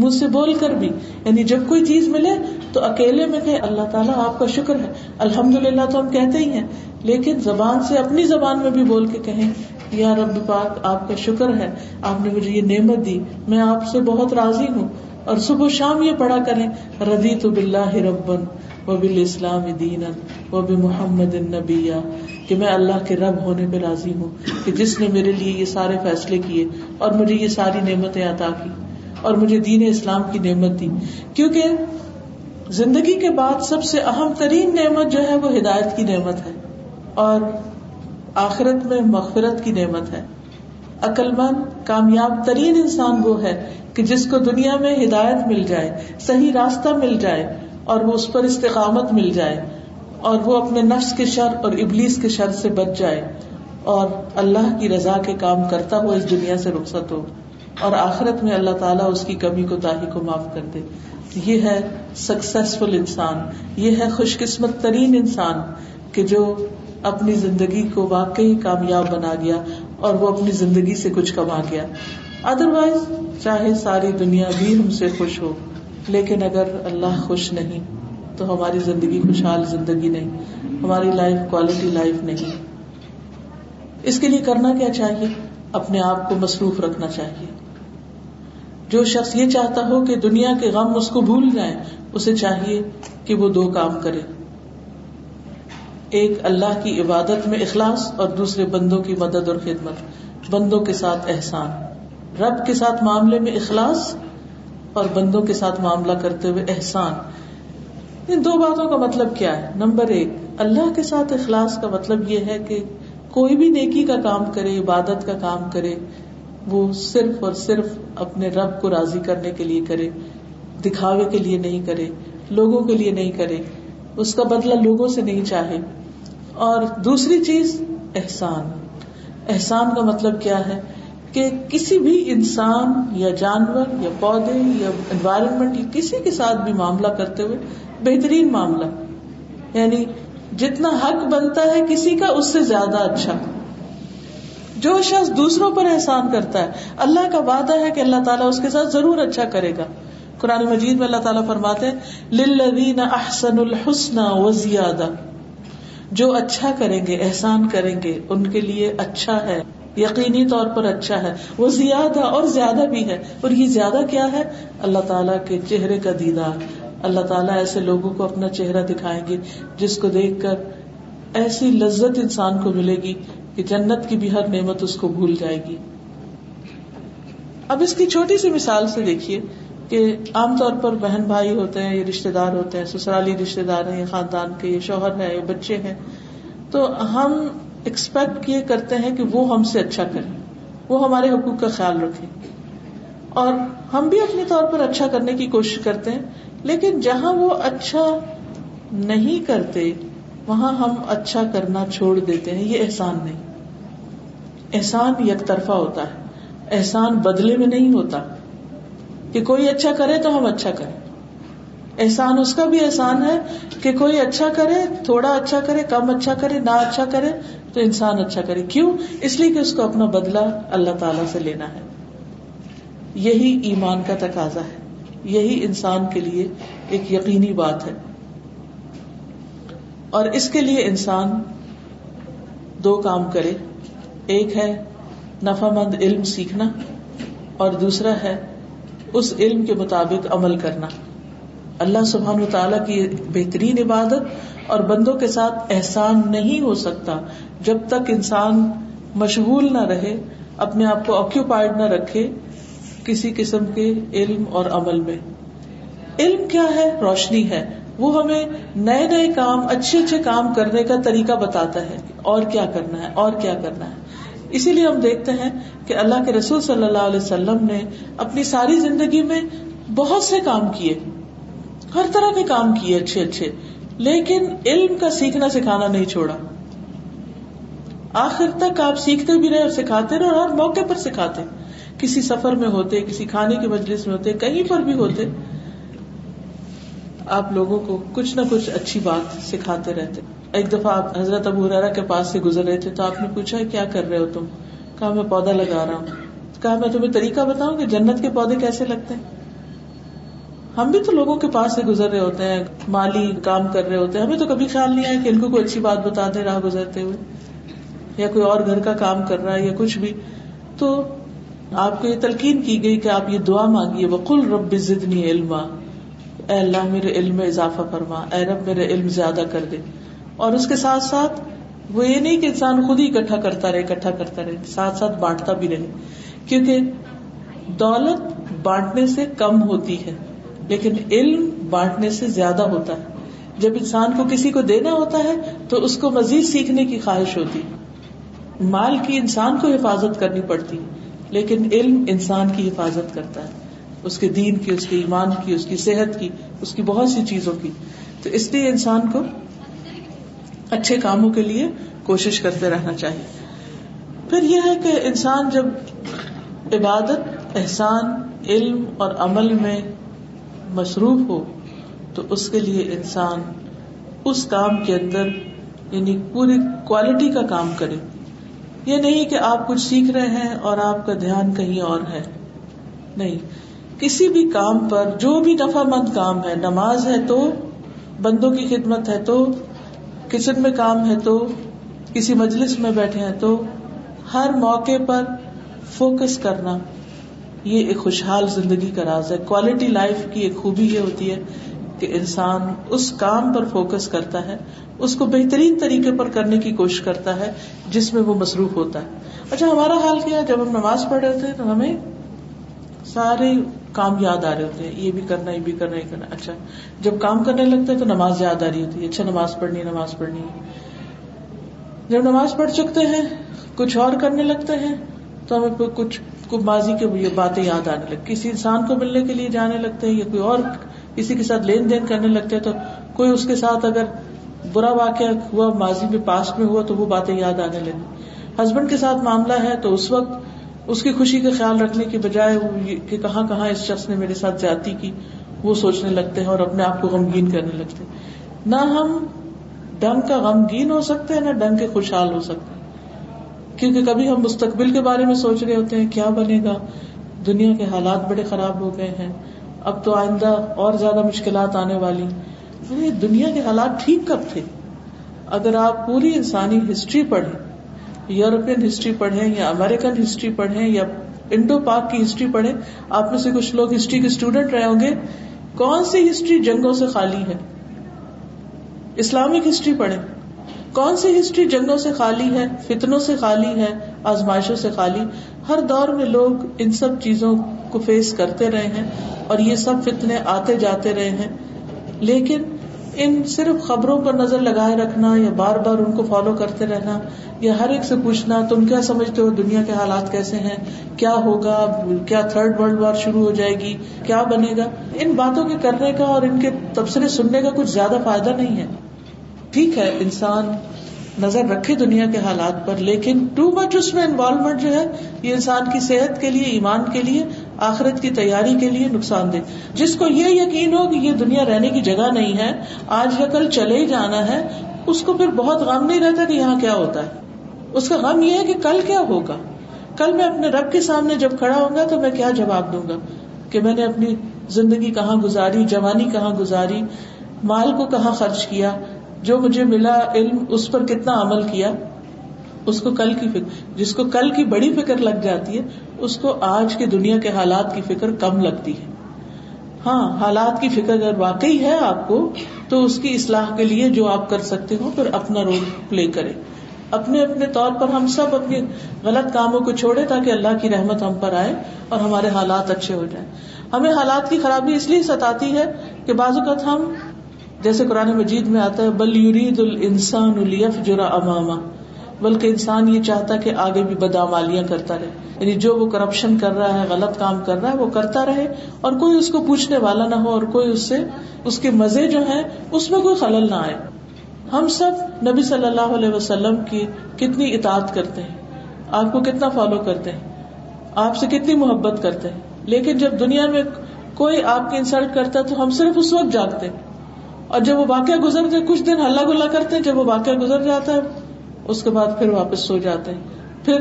منہ سے بول کر بھی۔ یعنی جب کوئی چیز ملے تو اکیلے میں کہ اللہ تعالیٰ آپ کا شکر ہے۔ الحمد للہ تو ہم کہتے ہی ہیں، لیکن زبان سے اپنی زبان میں بھی بول کے کہیں، یا رب پاک آپ کا شکر ہے، آپ نے مجھے یہ نعمت دی، میں آپ سے بہت راضی ہوں۔ اور صبح شام یہ پڑھا کریں ردی تو بلّہ ربن وہ بال اسلام دین وہ بھی محمد النبی کہ میں اللہ کے رب ہونے پہ راضی ہوں، کہ جس نے میرے لیے یہ سارے فیصلے کیے اور مجھے یہ ساری نعمتیں عطا کی۔ اور مجھے دین اسلام کی نعمت دی۔ کیونکہ زندگی کے بعد سب سے اہم ترین نعمت جو ہے وہ ہدایت کی نعمت ہے اور آخرت میں مغفرت کی نعمت ہے۔ عقل مند کامیاب ترین انسان وہ ہے کہ جس کو دنیا میں ہدایت مل جائے، صحیح راستہ مل جائے اور وہ اس پر استقامت مل جائے اور وہ اپنے نفس کے شر اور ابلیس کے شر سے بچ جائے اور اللہ کی رضا کے کام کرتا ہوا اس دنیا سے رخصت ہو۔ اور آخرت میں اللہ تعالیٰ اس کی کمی کو تاہی کو معاف کر دے۔ یہ ہے سکسیسفل انسان۔ یہ ہے خوش قسمت ترین انسان کہ جو اپنی زندگی کو واقعی کامیاب بنا گیا اور وہ اپنی زندگی سے کچھ کما گیا۔ ادر وائز چاہے ساری دنیا بھی ہم سے خوش ہو، لیکن اگر اللہ خوش نہیں، تو ہماری زندگی خوشحال زندگی نہیں، ہماری لائف کوالٹی لائف نہیں۔ اس کے لیے کرنا کیا چاہیے؟ اپنے آپ کو مصروف رکھنا چاہیے۔ جو شخص یہ چاہتا ہو کہ دنیا کے غم اس کو بھول جائے اسے چاہیے کہ وہ دو کام کرے۔ ایک، اللہ کی عبادت میں اخلاص اور دوسرے، بندوں کی مدد اور خدمت، بندوں کے ساتھ احسان۔ رب کے ساتھ معاملے میں اخلاص اور بندوں کے ساتھ معاملہ کرتے ہوئے احسان۔ ان دو باتوں کا مطلب کیا ہے؟ نمبر ایک، اللہ کے ساتھ اخلاص کا مطلب یہ ہے کہ کوئی بھی نیکی کا کام کرے، عبادت کا کام کرے وہ صرف اور صرف اپنے رب کو راضی کرنے کے لیے کرے، دکھاوے کے لیے نہیں کرے، لوگوں کے لیے نہیں کرے۔ اس کا بدلہ لوگوں سے نہیں چاہے۔ اور دوسری چیز، احسان۔ احسان کا مطلب کیا ہے؟ کہ کسی بھی انسان یا جانور یا پودے یا انوائرمنٹ یا کسی کے ساتھ بھی معاملہ کرتے ہوئے بہترین معاملہ یعنی جتنا حق بنتا ہے کسی کا، اس سے زیادہ اچھا۔ جو شخص دوسروں پر احسان کرتا ہے، اللہ کا وعدہ ہے کہ اللہ تعالیٰ اس کے ساتھ ضرور اچھا کرے گا۔ قرآن مجید میں اللہ تعالیٰ فرماتے ہیں احسن الحسن و زیادہ جو اچھا کریں گے، احسان کریں گے، ان کے لیے اچھا ہے، یقینی طور پر اچھا ہے۔ وہ زیادہ اور زیادہ بھی ہے۔ اور یہ زیادہ کیا ہے؟ اللہ تعالیٰ کے چہرے کا دیدار۔ اللہ تعالیٰ ایسے لوگوں کو اپنا چہرہ دکھائیں گے جس کو دیکھ کر ایسی لذت انسان کو ملے گی کہ جنت کی بھی ہر نعمت اس کو بھول جائے گی۔ اب اس کی چھوٹی سی مثال سے دیکھیے کہ عام طور پر بہن بھائی ہوتے ہیں، یہ رشتے دار ہوتے ہیں، سسرالی رشتے دار ہیں، یہ خاندان کے، یہ شوہر ہے یہ بچے ہیں۔ تو ہم ایکسپیکٹ یہ کرتے ہیں کہ وہ ہم سے اچھا کریں وہ ہمارے حقوق کا خیال رکھے۔ اور ہم بھی اپنے طور پر اچھا کرنے کی کوشش کرتے ہیں، لیکن جہاں وہ اچھا نہیں کرتے، وہاں ہم اچھا کرنا چھوڑ دیتے ہیں، یہ احسان نہیں۔ احسان یک طرفہ ہوتا ہے۔ احسان بدلے میں نہیں ہوتا۔ کہ کوئی اچھا کرے تو ہم اچھا کریں۔ احسان اس کا بھی احسان ہے کہ کوئی اچھا کرے، تھوڑا اچھا کرے، کم اچھا کرے، نہ اچھا کرے، تو انسان اچھا کرے۔ کیوں؟ اس لیے کہ اس کو اپنا بدلا اللہ تعالی سے لینا ہے۔ یہی ایمان کا تقاضا ہے۔ یہی انسان کے لیے ایک یقینی بات ہے۔ اور اس کے لیے انسان دو کام کرے۔ ایک ہے نفع مند علم سیکھنا اور دوسرا ہے اس علم کے مطابق عمل کرنا۔ اللہ سبحان تعالیٰ کی بہترین عبادت اور بندوں کے ساتھ احسان نہیں ہو سکتا جب تک انسان مشغول نہ رہے، اپنے آپ کو آکوپائڈ نہ رکھے کسی قسم کے علم اور عمل میں۔ علم کیا ہے؟ روشنی ہے۔ وہ ہمیں نئے نئے کام، اچھے اچھے کام کرنے کا طریقہ بتاتا ہے اور کیا کرنا ہے، اور کیا کرنا ہے۔ اسی لیے ہم دیکھتے ہیں کہ اللہ کے رسول صلی اللہ علیہ وسلم نے اپنی ساری زندگی میں بہت سے کام کیے، ہر طرح کے کام کیے اچھے اچھے، لیکن علم کا سیکھنا سکھانا نہیں چھوڑا۔ آخر تک آپ سیکھتے بھی رہے اور سکھاتے رہے اور ہر موقع پر سکھاتے۔ کسی سفر میں ہوتے، کسی کھانے کی مجلس میں ہوتے، کہیں پر بھی ہوتے، آپ لوگوں کو کچھ نہ کچھ اچھی بات سکھاتے رہتے۔ ایک دفعہ آپ حضرت ابو حرارا کے پاس سے گزر رہے تھے تو آپ نے پوچھا کیا کر رہے ہو تم؟ کہا، میں پودا لگا رہا ہوں۔ کہا، میں تمہیں طریقہ بتاؤں کہ جنت کے پودے کیسے لگتے ہیں؟ ہم بھی تو لوگوں کے پاس سے گزر رہے ہوتے ہیں، مالی کام کر رہے ہوتے ہیں۔ ہمیں تو کبھی خیال نہیں آیا کہ ان کو کوئی اچھی بات بتا دے رہا گزرتے ہوئے، یا کوئی اور گھر کا کام کر رہا ہے، یا کچھ بھی۔ تو آپ کو یہ تلقین کی گئی کہ آپ یہ دعا مانگیے، وقل رب زدنی علما۔ اے اللہ، میرے علم میں اضافہ فرما، اے رب، میرے علم زیادہ کر دے۔ اور اس کے ساتھ ساتھ وہ یہ نہیں کہ انسان خود ہی اکٹھا کرتا رہے، اکٹھا کرتا رہے، ساتھ ساتھ بانٹتا بھی رہے۔ کیونکہ دولت بانٹنے سے کم ہوتی ہے، لیکن علم بانٹنے سے زیادہ ہوتا ہے۔ جب انسان کو کسی کو دینا ہوتا ہے تو اس کو مزید سیکھنے کی خواہش ہوتی مال کی انسان کو حفاظت کرنی پڑتی لیکن علم انسان کی حفاظت کرتا ہے۔ اس کے دین کی، اس کے ایمان کی، اس کی صحت کی، اس کی بہت سی چیزوں کی۔ تو اس لیے انسان کو اچھے کاموں کے لیے کوشش کرتے رہنا چاہیے۔ پھر یہ ہے کہ انسان جب عبادت، احسان، علم اور عمل میں مصروف ہو، تو اس کے لیے انسان اس کام کے اندر یعنی پوری کوالٹی کا کام کرے۔ یہ نہیں کہ آپ کچھ سیکھ رہے ہیں اور آپ کا دھیان کہیں اور ہے۔ نہیں۔ کسی بھی کام پر جو بھی نفع مند کام ہے، نماز ہے تو، بندوں کی خدمت ہے تو کچن میں کام ہے تو، کسی مجلس میں بیٹھے ہیں تو ہر موقع پر فوکس کرنا، یہ ایک خوشحال زندگی کا راز ہے۔ کوالٹی لائف کی ایک خوبی یہ ہوتی ہے کہ انسان اس کام پر فوکس کرتا ہے، اس کو بہترین طریقے پر کرنے کی کوشش کرتا ہے جس میں وہ مصروف ہوتا ہے۔ اچھا ہمارا حال کیا جب ہم نماز پڑھ رہے ہوتے تو ہمیں سارے کام یاد آ رہے ہوتے ہیں، یہ بھی کرنا، یہ بھی کرنا، یہ کرنا۔ اچھا جب کام کرنے لگتے تو نماز یاد آ رہی ہوتی ہے۔ اچھا نماز پڑھنی نماز پڑھنی۔ جب نماز پڑھ چکتے ہیں، کچھ اور کرنے لگتے ہیں، تو ہمیں کچھ ماضی کے باتیں یاد آنے لگتی کسی انسان کو ملنے کے لیے جانے لگتے ہیں یا کوئی اور کسی کے ساتھ لین دین کرنے لگتے ہیں، تو کوئی اس کے ساتھ اگر برا واقعہ ہوا، ماضی میں پاسٹ میں ہوا، تو وہ باتیں یاد آنے لگی ہسبینڈ کے ساتھ معاملہ ہے، تو اس وقت اس کی خوشی کا خیال رکھنے کی بجائے کہ کہاں کہاں اس شخص نے میرے ساتھ جاتی کی، وہ سوچنے لگتے ہیں اور اپنے آپ کو غمگین کرنے لگتے نہ ہم ڈنگ کا غمگین ہو سکتے ہیں، نہ ڈنگ کے خوشحال ہو سکتے کیونکہ کبھی ہم مستقبل کے بارے میں سوچ رہے ہوتے ہیں، کیا بنے گا؟ دنیا کے حالات بڑے خراب ہو گئے ہیں۔ اب تو آئندہ اور زیادہ مشکلات آنے والی۔ دنیا کے حالات ٹھیک کب تھے؟ اگر آپ پوری انسانی ہسٹری پڑھیں یورپین ہسٹری پڑھیں یا امیرکن ہسٹری پڑھیں یا انڈو پاک کی ہسٹری پڑھیں، آپ میں سے کچھ لوگ ہسٹری کے اسٹوڈینٹ رہے ہوں گے۔ کون سی ہسٹری جنگوں سے خالی ہے؟ اسلامک ہسٹری پڑھیں۔ کون سی ہسٹری جنگوں سے خالی ہے، فتنوں سے خالی ہے، آزمائشوں سے خالی؟ ہر دور میں لوگ ان سب چیزوں کو فیس کرتے رہے ہیں اور یہ سب فتنے آتے جاتے رہے ہیں۔ لیکن ان صرف خبروں پر نظر لگائے رکھنا یا بار بار ان کو فالو کرتے رہنا یا ہر ایک سے پوچھنا تم کیا سمجھتے ہو دنیا کے حالات کیسے ہیں؟ کیا ہوگا؟ کیا تھرڈ ورلڈ وار شروع ہو جائے گی؟ کیا بنے گا؟ ان باتوں کے کرنے کا اور ان کے تبصرے سننے کا کچھ زیادہ فائدہ نہیں ہے۔ ٹھیک ہے، انسان نظر رکھے دنیا کے حالات پر، لیکن ٹو مچ اس میں انوالومنٹ جو ہے، یہ انسان کی صحت کے لیے، ایمان کے لیے، آخرت کی تیاری کے لیے نقصان دہ۔ جس کو یہ یقین ہو کہ یہ دنیا رہنے کی جگہ نہیں ہے، آج یا کل چلے ہی جانا ہے، اس کو پھر بہت غم نہیں رہتا کہ یہاں کیا ہوتا ہے۔ اس کا غم یہ ہے کہ کل کیا ہوگا۔ کل میں اپنے رب کے سامنے جب کھڑا ہوں گا تو میں کیا جواب دوں گا؟ کہ میں نے اپنی زندگی کہاں گزاری، جوانی کہاں گزاری، مال کو کہاں خرچ کیا جو مجھے ملا علم، اس پر کتنا عمل کیا؟ اس کو کل کی فکر، جس کو کل کی بڑی فکر لگ جاتی ہے، اس کو آج کی دنیا کے حالات کی فکر کم لگتی ہے۔ ہاں حالات کی فکر اگر واقعی ہے آپ کو، تو اس کی اصلاح کے لیے جو آپ کر سکتے ہو، پھر اپنا رول پلے کرے اپنے اپنے طور پر ہم سب اپنے غلط کاموں کو چھوڑے تاکہ اللہ کی رحمت ہم پر آئے اور ہمارے حالات اچھے ہو جائیں۔ ہمیں حالات کی خرابی اس لیے ستاتی ہے کہ بعض اوقات ہم جیسے قرآن مجید میں آتا ہے، بل یرید الانسان الیف جرا اماما بلکہ انسان یہ چاہتا کہ آگے بھی بدامالیاں کرتا رہے۔ یعنی جو وہ کرپشن کر رہا ہے، غلط کام کر رہا ہے، وہ کرتا رہے۔ اور کوئی اس کو پوچھنے والا نہ ہو اور کوئی اس سے، اس کے مزے جو ہیں، اس میں کوئی خلل نہ آئے۔ ہم سب نبی صلی اللہ علیہ وسلم کی کتنی اطاعت کرتے ہیں۔ آپ کو کتنا فالو کرتے ہیں۔ آپ سے کتنی محبت کرتے ہیں۔ لیکن جب دنیا میں کوئی آپ کی انسلٹ کرتا ہے تو ہم صرف اس وقت جاگتے ہیں۔ اور جب وہ واقعہ گزرتے کچھ دن ہلّا گلا کرتے ہیں، جب وہ واقعہ گزر جاتا ہے، اس کے بعد پھر واپس سو جاتے ہیں۔ پھر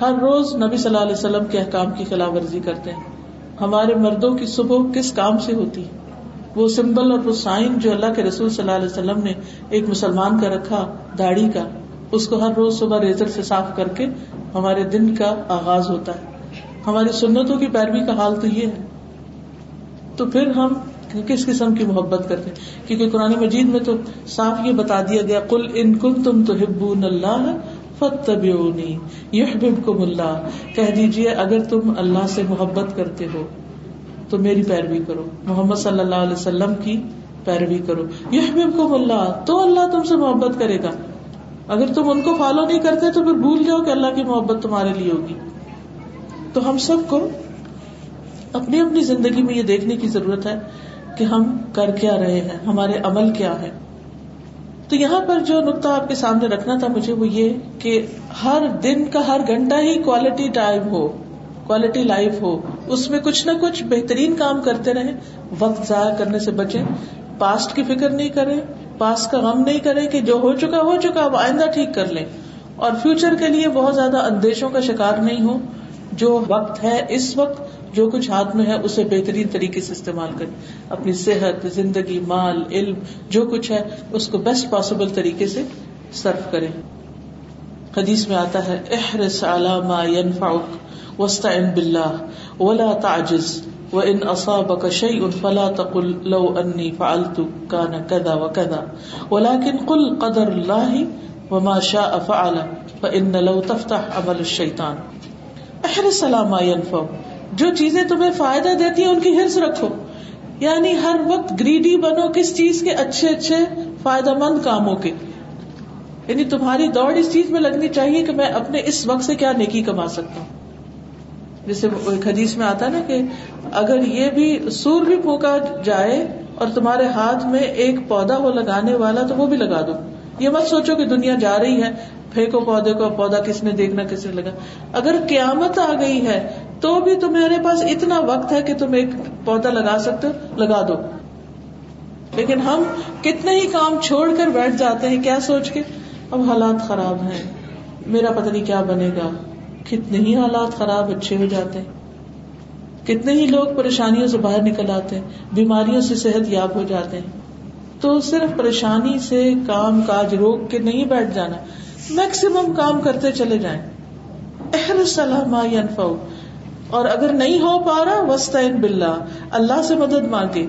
ہر روز نبی صلی اللہ علیہ وسلم کے احکام کی خلاف ورزی کرتے ہیں۔ ہمارے مردوں کی صبح کس کام سے ہوتی؟ ہے وہ سمبل اور وہ سائن جو اللہ کے رسول صلی اللہ علیہ وسلم نے ایک مسلمان کا رکھا، داڑھی کا، اس کو ہر روز صبح ریزر سے صاف کر کے ہمارے دن کا آغاز ہوتا ہے۔ ہماری سنتوں کی پیروی کا حال تو یہ ہے۔ تو پھر ہم کس قسم کی محبت کرتے ہیں؟ کیونکہ قرآن مجید میں تو صاف یہ بتا دیا گیا کل ان کل تم تو ہبون اللہ فتبعونی یحببکم اللہ۔ کہہ دیجیے، اگر تم اللہ سے محبت کرتے ہو تو میری پیروی کرو۔ محمد صلی اللہ علیہ وسلم کی پیروی کرو۔ یحببکم اللہ، تو اللہ تم سے محبت کرے گا۔ اگر تم ان کو فالو نہیں کرتے تو پھر بھول جاؤ کہ اللہ کی محبت تمہارے لیے ہوگی۔ تو ہم سب کو اپنی اپنی زندگی میں یہ دیکھنے کی ضرورت ہے۔ کہ ہم کر کیا رہے ہیں، ہمارے عمل کیا ہے تو یہاں پر جو نقطہ آپ کے سامنے رکھنا تھا مجھے وہ یہ کہ ہر دن کا ہر گھنٹہ ہی کوالٹی ٹائم ہو کوالٹی لائف ہو۔ اس میں کچھ نہ کچھ بہترین کام کرتے رہے وقت ضائع کرنے سے بچے پاسٹ کی فکر نہیں کرے پاسٹ کا غم نہیں کرے کہ جو ہو چکا ہو چکا، اب آئندہ ٹھیک کر لیں۔ اور فیوچر کے لیے بہت زیادہ اندیشوں کا شکار نہیں ہو جو وقت ہے، اس وقت جو کچھ ہاتھ میں ہے، اسے بہترین طریقے سے استعمال کریں۔ اپنی صحت، زندگی، مال، علم، جو کچھ ہے، اس کو بیسٹ پاسبل طریقے سے سرو کریں۔ حدیث میں آتا ہے احرس على ما ينفعك واستعن بالله ولا تعجز وان اصابك شيء فلا تقل لو اني فعلت كان كذا وكذا ولكن قل قدر الله وما شاء فعل فان لو تفتح عمل الشيطان احرس على ما ينفعك جو چیزیں تمہیں فائدہ دیتی ہیں ان کی ہرس رکھو۔ یعنی ہر وقت گریڈی بنو کس چیز کے اچھے اچھے فائدہ مند کاموں کے۔ یعنی تمہاری دوڑ اس چیز میں لگنی چاہیے کہ میں اپنے اس وقت سے کیا نیکی کما سکتا ہوں۔ جیسے ایک حدیث میں آتا نا کہ اگر یہ بھی سور بھی پھونکا جائے اور تمہارے ہاتھ میں ایک پودا ہو لگانے والا تو وہ بھی لگا دو۔ یہ مت سوچو کہ دنیا جا رہی ہے، پھینکو پودے کو، پودا کس نے دیکھنا، کس نے لگا۔ اگر قیامت آ گئی ہے تو بھی تمہارے پاس اتنا وقت ہے کہ تم ایک پودا لگا سکتے ہو، لگا دو۔ لیکن ہم کتنے ہی کام چھوڑ کر بیٹھ جاتے ہیں، کیا سوچ کے؟ اب حالات خراب ہیں۔ میرا پتہ نہیں کیا بنے گا۔ کتنے ہی حالات خراب اچھے ہو جاتے ہیں۔ کتنے ہی لوگ پریشانیوں سے باہر نکل آتے ہیں، بیماریوں سے صحت یاب ہو جاتے ہیں۔ تو صرف پریشانی سے کام کاج روک کے نہیں بیٹھ جانا میکسیمم کام کرتے چلے جائیں۔ اہر سلام انفاؤ اور اگر نہیں ہو پا رہا وسطین بلّہ اللہ سے مدد مانگے۔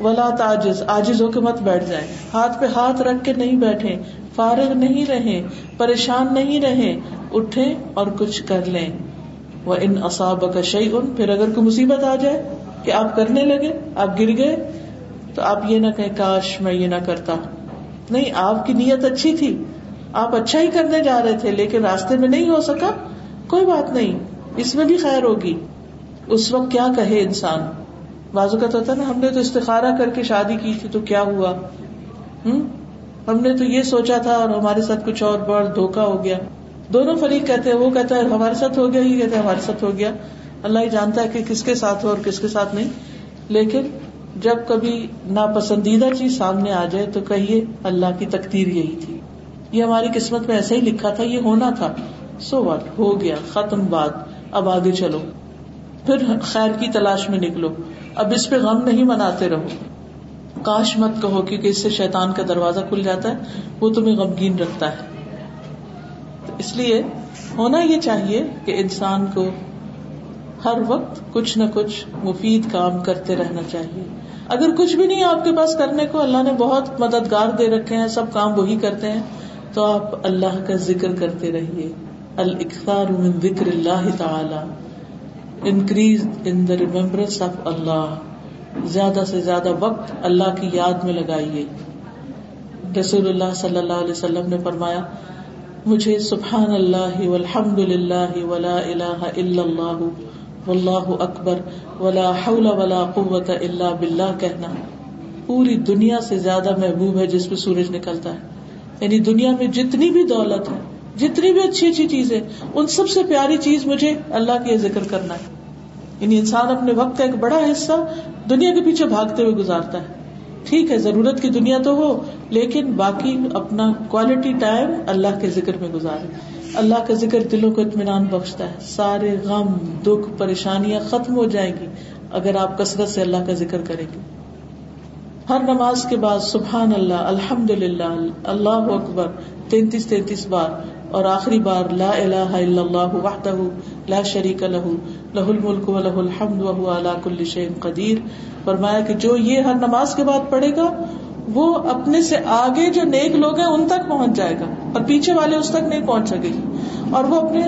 ولا تاجز آجز ہو کے مت بیٹھ جائیں۔ ہاتھ پہ ہاتھ رکھ کے نہیں بیٹھے فارغ نہیں رہے پریشان نہیں رہے اٹھے اور کچھ کر لیں۔ وہ ان اصاب کا شعی ان پھر اگر کوئی مصیبت آ جائے کہ آپ کرنے لگے، آپ گر گئے، تو آپ یہ نہ کہیں، کاش میں یہ نہ کرتا۔ نہیں، آپ کی نیت اچھی تھی۔ آپ اچھا ہی کرنے جا رہے تھے، لیکن راستے میں نہیں ہو سکا۔ کوئی بات نہیں۔ اس میں بھی خیر ہوگی۔ اس وقت کیا کہے انسان؟ بازو کا تو نا، ہم نے تو استخارا کر کے شادی کی تھی تو کیا ہوا؟ ہم؟ ہم نے تو یہ سوچا تھا اور ہمارے ساتھ کچھ اور بڑا دھوکا ہو گیا۔ دونوں فریق کہتے ہیں، وہ کہتا ہے، ہمارے ساتھ ہو گیا، یہ کہتے ہیں ہمارے ساتھ ہو گیا۔ اللہ ہی جانتا ہے کہ کس کے ساتھ ہو اور کس کے ساتھ نہیں۔ لیکن جب کبھی ناپسندیدہ چیز سامنے آ جائے تو کہیے، اللہ کی تقدیر یہی تھی۔ یہ ہماری قسمت میں ایسا ہی لکھا تھا، یہ ہونا تھا۔ سو وٹ، ہو گیا، ختم بات۔ اب آگے چلو۔ پھر خیر کی تلاش میں نکلو۔ اب اس پہ غم نہیں مناتے رہو۔ کاش مت کہو کیونکہ اس سے شیطان کا دروازہ کھل جاتا ہے۔ وہ تمہیں غمگین رکھتا ہے۔ اس لیے ہونا یہ چاہیے کہ انسان کو ہر وقت کچھ نہ کچھ مفید کام کرتے رہنا چاہیے۔ اگر کچھ بھی نہیں آپ کے پاس کرنے کو، اللہ نے بہت مددگار دے رکھے ہیں، سب کام وہی کرتے ہیں۔ تو آپ اللہ کا ذکر کرتے رہیے۔ الاکثار من ذکر اللہ تعالی increase in the remembrance of Allah زیادہ سے زیادہ وقت اللہ کی یاد میں لگائیے. رسول اللہ صلی اللہ علیہ وسلم نے فرمایا، مجھے سبحان اللہ والحمد للہ ولا الہ الا اللہ، واللہ اکبر، ولا حول ولا قوت الا باللہ کہنا. پوری دنیا سے زیادہ محبوب ہے جس پہ سورج نکلتا ہے. یعنی دنیا میں جتنی بھی دولت ہے جتنی بھی اچھی اچھی چیزیں، ان سب سے پیاری چیز مجھے اللہ کے ذکر کرنا ہے۔ یعنی انسان اپنے وقت کا ایک بڑا حصہ دنیا کے پیچھے بھاگتے ہوئے گزارتا ہے۔ ٹھیک ہے، ضرورت کی دنیا تو ہو، لیکن باقی اپنا کوالٹی ٹائم اللہ کے ذکر میں گزارے۔ اللہ کا ذکر دلوں کو اطمینان بخشتا ہے۔ سارے غم، دکھ، پریشانیاں ختم ہو جائیں گی اگر آپ کثرت سے اللہ کا ذکر کریں گے۔ ہر نماز کے بعد سبحان اللہ الحمد للہ اللہ اکبر، تینتیس تینتیس بار اور آخری بار لا الہ الا اللہ وحدہ، لا شریک لہ لہ الملک و لہ الحمد وهو على كل شيء قدیر۔ فرمایا کہ جو یہ ہر نماز کے بعد پڑھے گا، وہ اپنے سے آگے جو نیک لوگ ہیں، ان تک پہنچ جائے گا اور پیچھے والے اس تک نہیں پہنچ سکے گی۔ اور وہ اپنے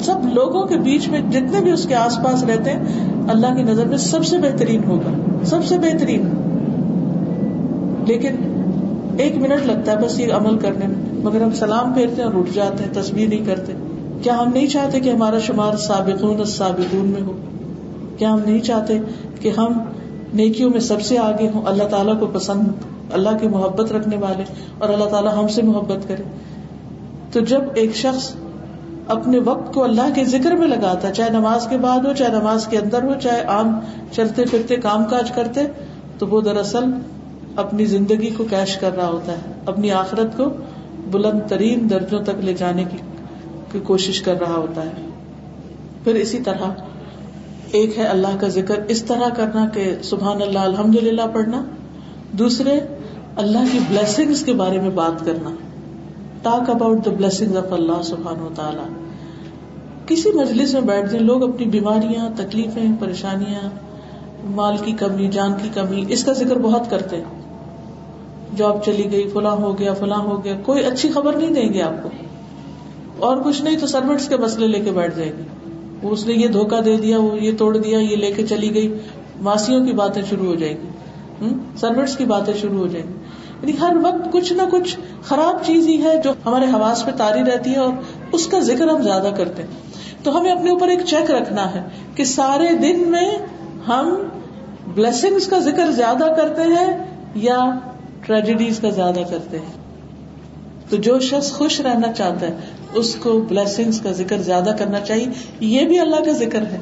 سب لوگوں کے بیچ میں جتنے بھی اس کے آس پاس رہتے ہیں، اللہ کی نظر میں سب سے بہترین ہوگا، سب سے بہترین۔ لیکن ایک منٹ لگتا ہے بس یہ عمل کرنے میں۔ مگر ہم سلام پھیرتے ہیں اور اٹھ جاتے ہیں تصویر نہیں کرتے۔ کیا ہم نہیں چاہتے کہ ہمارا شمار سابقون سابقون میں ہو؟ کیا ہم نہیں چاہتے کہ ہم نیکیوں میں سب سے آگے ہوں، اللہ تعالیٰ کو پسند، اللہ کی محبت رکھنے والے اور اللہ تعالیٰ ہم سے محبت کرے؟ تو جب ایک شخص اپنے وقت کو اللہ کے ذکر میں لگاتا ہے چاہے نماز کے بعد ہو، چاہے نماز کے اندر ہو، چاہے عام چلتے پھرتے کام کاج کرتے، تو وہ دراصل اپنی زندگی کو کیش کر رہا ہوتا ہے، اپنی آخرت کو بلند ترین درجوں تک لے جانے کی کوشش کر رہا ہوتا ہے۔ پھر اسی طرح ایک ہے اللہ کا ذکر، اس طرح کرنا کہ سبحان اللہ الحمد للہ پڑھنا۔ دوسرے، اللہ کی بلیسنگ کے بارے میں بات کرنا۔ Talk about the blessing of Allah سبحان و تعالی کسی مجلس میں بیٹھ جائیں، لوگ اپنی بیماریاں، تکلیفیں، پریشانیاں، مال کی کمی، جان کی کمی، اس کا ذکر بہت کرتے ہیں۔ جاب چلی گئی، فلاں ہو گیا، فلاں ہو گیا، کوئی اچھی خبر نہیں دیں گے آپ کو۔ اور کچھ نہیں تو سروٹس کے مسئلے لے کے بیٹھ جائے گی وہ اس نے یہ دھوکا دے دیا، وہ یہ توڑ دیا، یہ لے کے چلی گئی۔ ماسیوں کی باتیں شروع ہو جائے گی۔ سروٹس کی باتیں شروع ہو جائیں گی۔ یعنی ہر وقت کچھ نہ کچھ خراب چیز ہی ہے جو ہمارے حواس پہ تاری رہتی ہے اور اس کا ذکر ہم زیادہ کرتے ہیں۔ تو ہمیں اپنے اوپر ایک چیک رکھنا ہے کہ سارے دن میں ہم بلسنگس کا ذکر زیادہ کرتے ہیں یا ٹریجڈیز کا زیادہ کرتے ہیں۔ تو جو شخص خوش رہنا چاہتا ہے، اس کو بلسنگس کا ذکر زیادہ کرنا چاہیے۔ یہ بھی اللہ کا ذکر ہے۔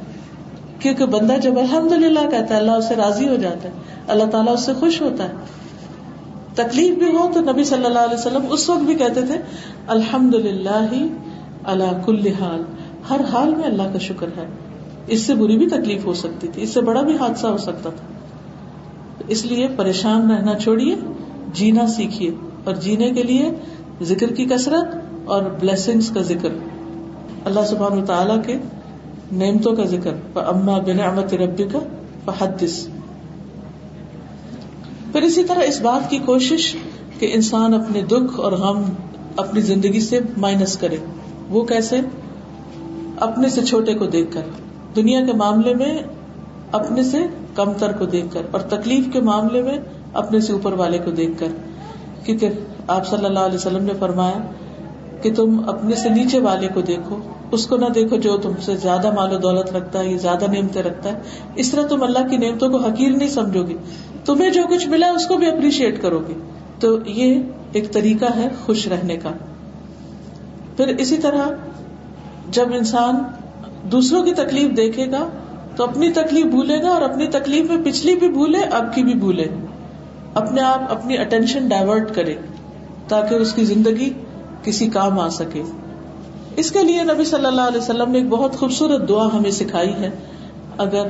کیونکہ بندہ جب الحمد للہ کہتا ہے، اللہ اس سے راضی ہو جاتا ہے، اللہ تعالیٰ اس سے خوش ہوتا ہے۔ تکلیف بھی ہو تو نبی صلی اللہ علیہ وسلم اس وقت بھی کہتے تھے الحمد للہ اللہ کل حال۔ ہر حال میں اللہ کا شکر ہے۔ اس سے بری بھی تکلیف ہو سکتی تھی، اس سے بڑا بھی حادثہ ہو سکتا تھا۔ اس لیے پریشان رہنا چھوڑیے۔ جینا سیکھیے اور جینے کے لیے ذکر کی کثرت اور بلیسنگس کا ذکر۔ اللہ سبحان تعالیٰ کے نعمتوں کا ذکر۔ اما بن احمد ربی کا فحدث۔ پھر اسی طرح اس بات کی کوشش کہ انسان اپنے دکھ اور غم اپنی زندگی سے مائنس کرے۔ وہ کیسے؟ اپنے سے چھوٹے کو دیکھ کر۔ دنیا کے معاملے میں اپنے سے کم تر کو دیکھ کر۔ اور تکلیف کے معاملے میں اپنے سے اوپر والے کو دیکھ کر کیونکہ آپ صلی اللہ علیہ وسلم نے فرمایا کہ تم اپنے سے نیچے والے کو دیکھو، اس کو نہ دیکھو جو تم سے زیادہ مال و دولت رکھتا ہے یا زیادہ نعمتیں رکھتا ہے۔ اس طرح تم اللہ کی نعمتوں کو حقیر نہیں سمجھو گے۔ تمہیں جو کچھ ملا اس کو بھی اپریشیٹ کرو گے۔ تو یہ ایک طریقہ ہے خوش رہنے کا۔ پھر اسی طرح جب انسان دوسروں کی تکلیف دیکھے گا تو اپنی تکلیف بھولے گا اور اپنی تکلیف میں پچھلی بھی بھولے، اب کی بھی بھولے۔ اپنے آپ اپنی اٹینشن ڈائیورٹ کرے تاکہ اس کی زندگی کسی کام آ سکے۔ اس کے لیے نبی صلی اللہ علیہ وسلم نے ایک بہت خوبصورت دعا ہمیں سکھائی ہے۔ اگر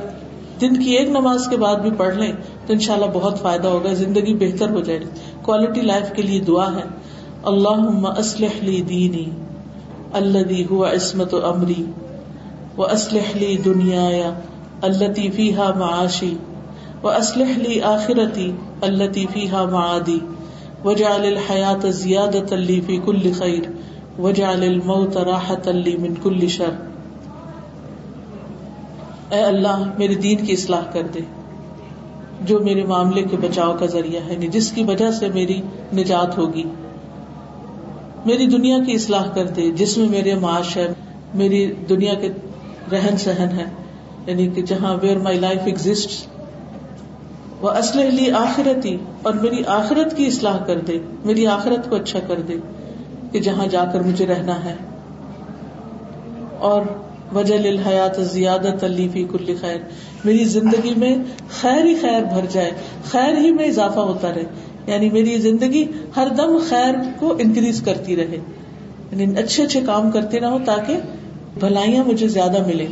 دن کی ایک نماز کے بعد بھی پڑھ لیں تو ان شاء اللہ بہت فائدہ ہوگا، زندگی بہتر ہو جائے گی۔ کوالٹی لائف کے لیے دعا ہے۔ اللہ اسلح لی دینی اللہ ہوا عصمت و امری و اسلح لی دنیا اللہ فی ہا معاشی۔ و اسلح لی آخرتی اللہ فی ہا معادی وجعل الحیات زیادت لی فی کل خیر وجعل الموت راحت لی من کل شر. اے اللہ، میرے دین کی اصلاح کر دے۔ جو میرے معاملے کے بچاؤ کا ذریعہ ہے یعنی جس کی وجہ سے میری نجات ہوگی۔ میری دنیا کی اصلاح کر دے، جس میں میرے معاش ہے، میری دنیا کے رہن سہن ہے یعنی کہ جہاں ویئر مائی لائف ایگزٹ وہ اسلحلی آخرتی اور میری آخرت کی اصلاح کر دے، میری آخرت کو اچھا کر دے کہ جہاں جا کر مجھے رہنا ہے۔ اور وجہ الحیات زیادہ تلیفی کل خیر میری زندگی میں خیر ہی خیر بھر جائے، خیر ہی میں اضافہ ہوتا رہے۔ یعنی میری زندگی ہر دم خیر کو انکریز کرتی رہے۔ یعنی اچھے اچھے کام کرتے رہو تاکہ بھلائیاں مجھے زیادہ ملے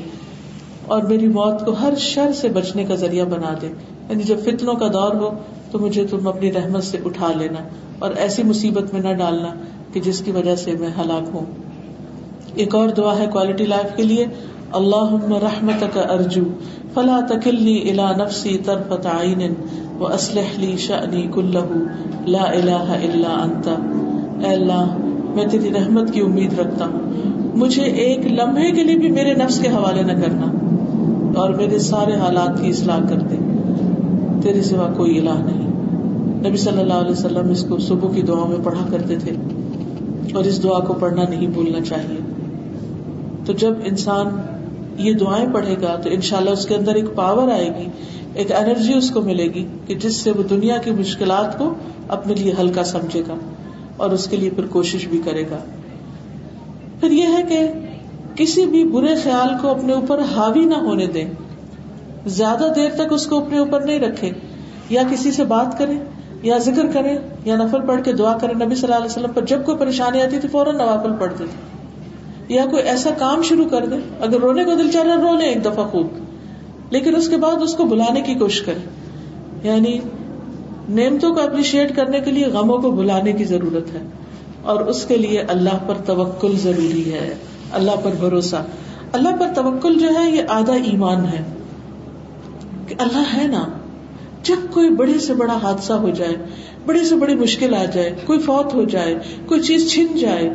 اور میری موت کو ہر شر سے بچنے کا ذریعہ بنا دے۔ یعنی جب فتنوں کا دور ہو تو مجھے تم اپنی رحمت سے اٹھا لینا اور ایسی مصیبت میں نہ ڈالنا کہ جس کی وجہ سے میں ہلاک ہوں۔ ایک اور دعا ہے کوالٹی لائف کے لیے اللہ رحمت کا ارجو، فلا تکلنی الا نفسی طرفت عین و اسلح لی شأنی کلہ لا الہ الا انت۔ اے اللہ، میں تیری رحمت کی امید رکھتا ہوں۔ مجھے ایک لمحے کے لیے بھی میرے نفس کے حوالے نہ کرنا اور میرے سارے حالات کی اصلاح کر دے۔ تیرے سوا کوئی الہ نہیں۔ نبی صلی اللہ علیہ وسلم اس کو صبح کی دعا میں پڑھا کرتے تھے اور اس دعا کو پڑھنا نہیں بھولنا چاہیے۔ تو جب انسان یہ دعائیں پڑھے گا تو انشاءاللہ اس کے اندر ایک پاور آئے گی، ایک انرجی اس کو ملے گی کہ جس سے وہ دنیا کی مشکلات کو اپنے لیے ہلکا سمجھے گا اور اس کے لیے پھر کوشش بھی کرے گا۔ پھر یہ ہے کہ کسی بھی برے خیال کو اپنے اوپر حاوی نہ ہونے دیں۔ زیادہ دیر تک اس کو اپنے اوپر نہیں رکھے، یا کسی سے بات کرے، یا ذکر کرے، یا نفل پڑھ کے دعا کرے۔ نبی صلی اللہ علیہ وسلم پر جب کوئی پریشانی آتی تھی، فوراً نوافل پڑھتے تھے یا کوئی ایسا کام شروع کر دے، اگر رونے کو دل چاہ رہا رو لیں ایک دفعہ خوب لیکن اس کے بعد اس کو بلانے کی کوشش کرے۔ یعنی نعمتوں کو اپریشیٹ کرنے کے لیے غموں کو بلانے کی ضرورت ہے۔ اور اس کے لیے اللہ پر توکل ضروری ہے۔ اللہ پر بھروسہ۔ اللہ پر توکل جو ہے، یہ آدھا ایمان ہے۔ کہ اللہ ہے نا؟ جب کوئی بڑے سے بڑا حادثہ ہو جائے بڑی سے بڑی مشکل آ جائے، کوئی فوت ہو جائے، کوئی چیز چھن جائے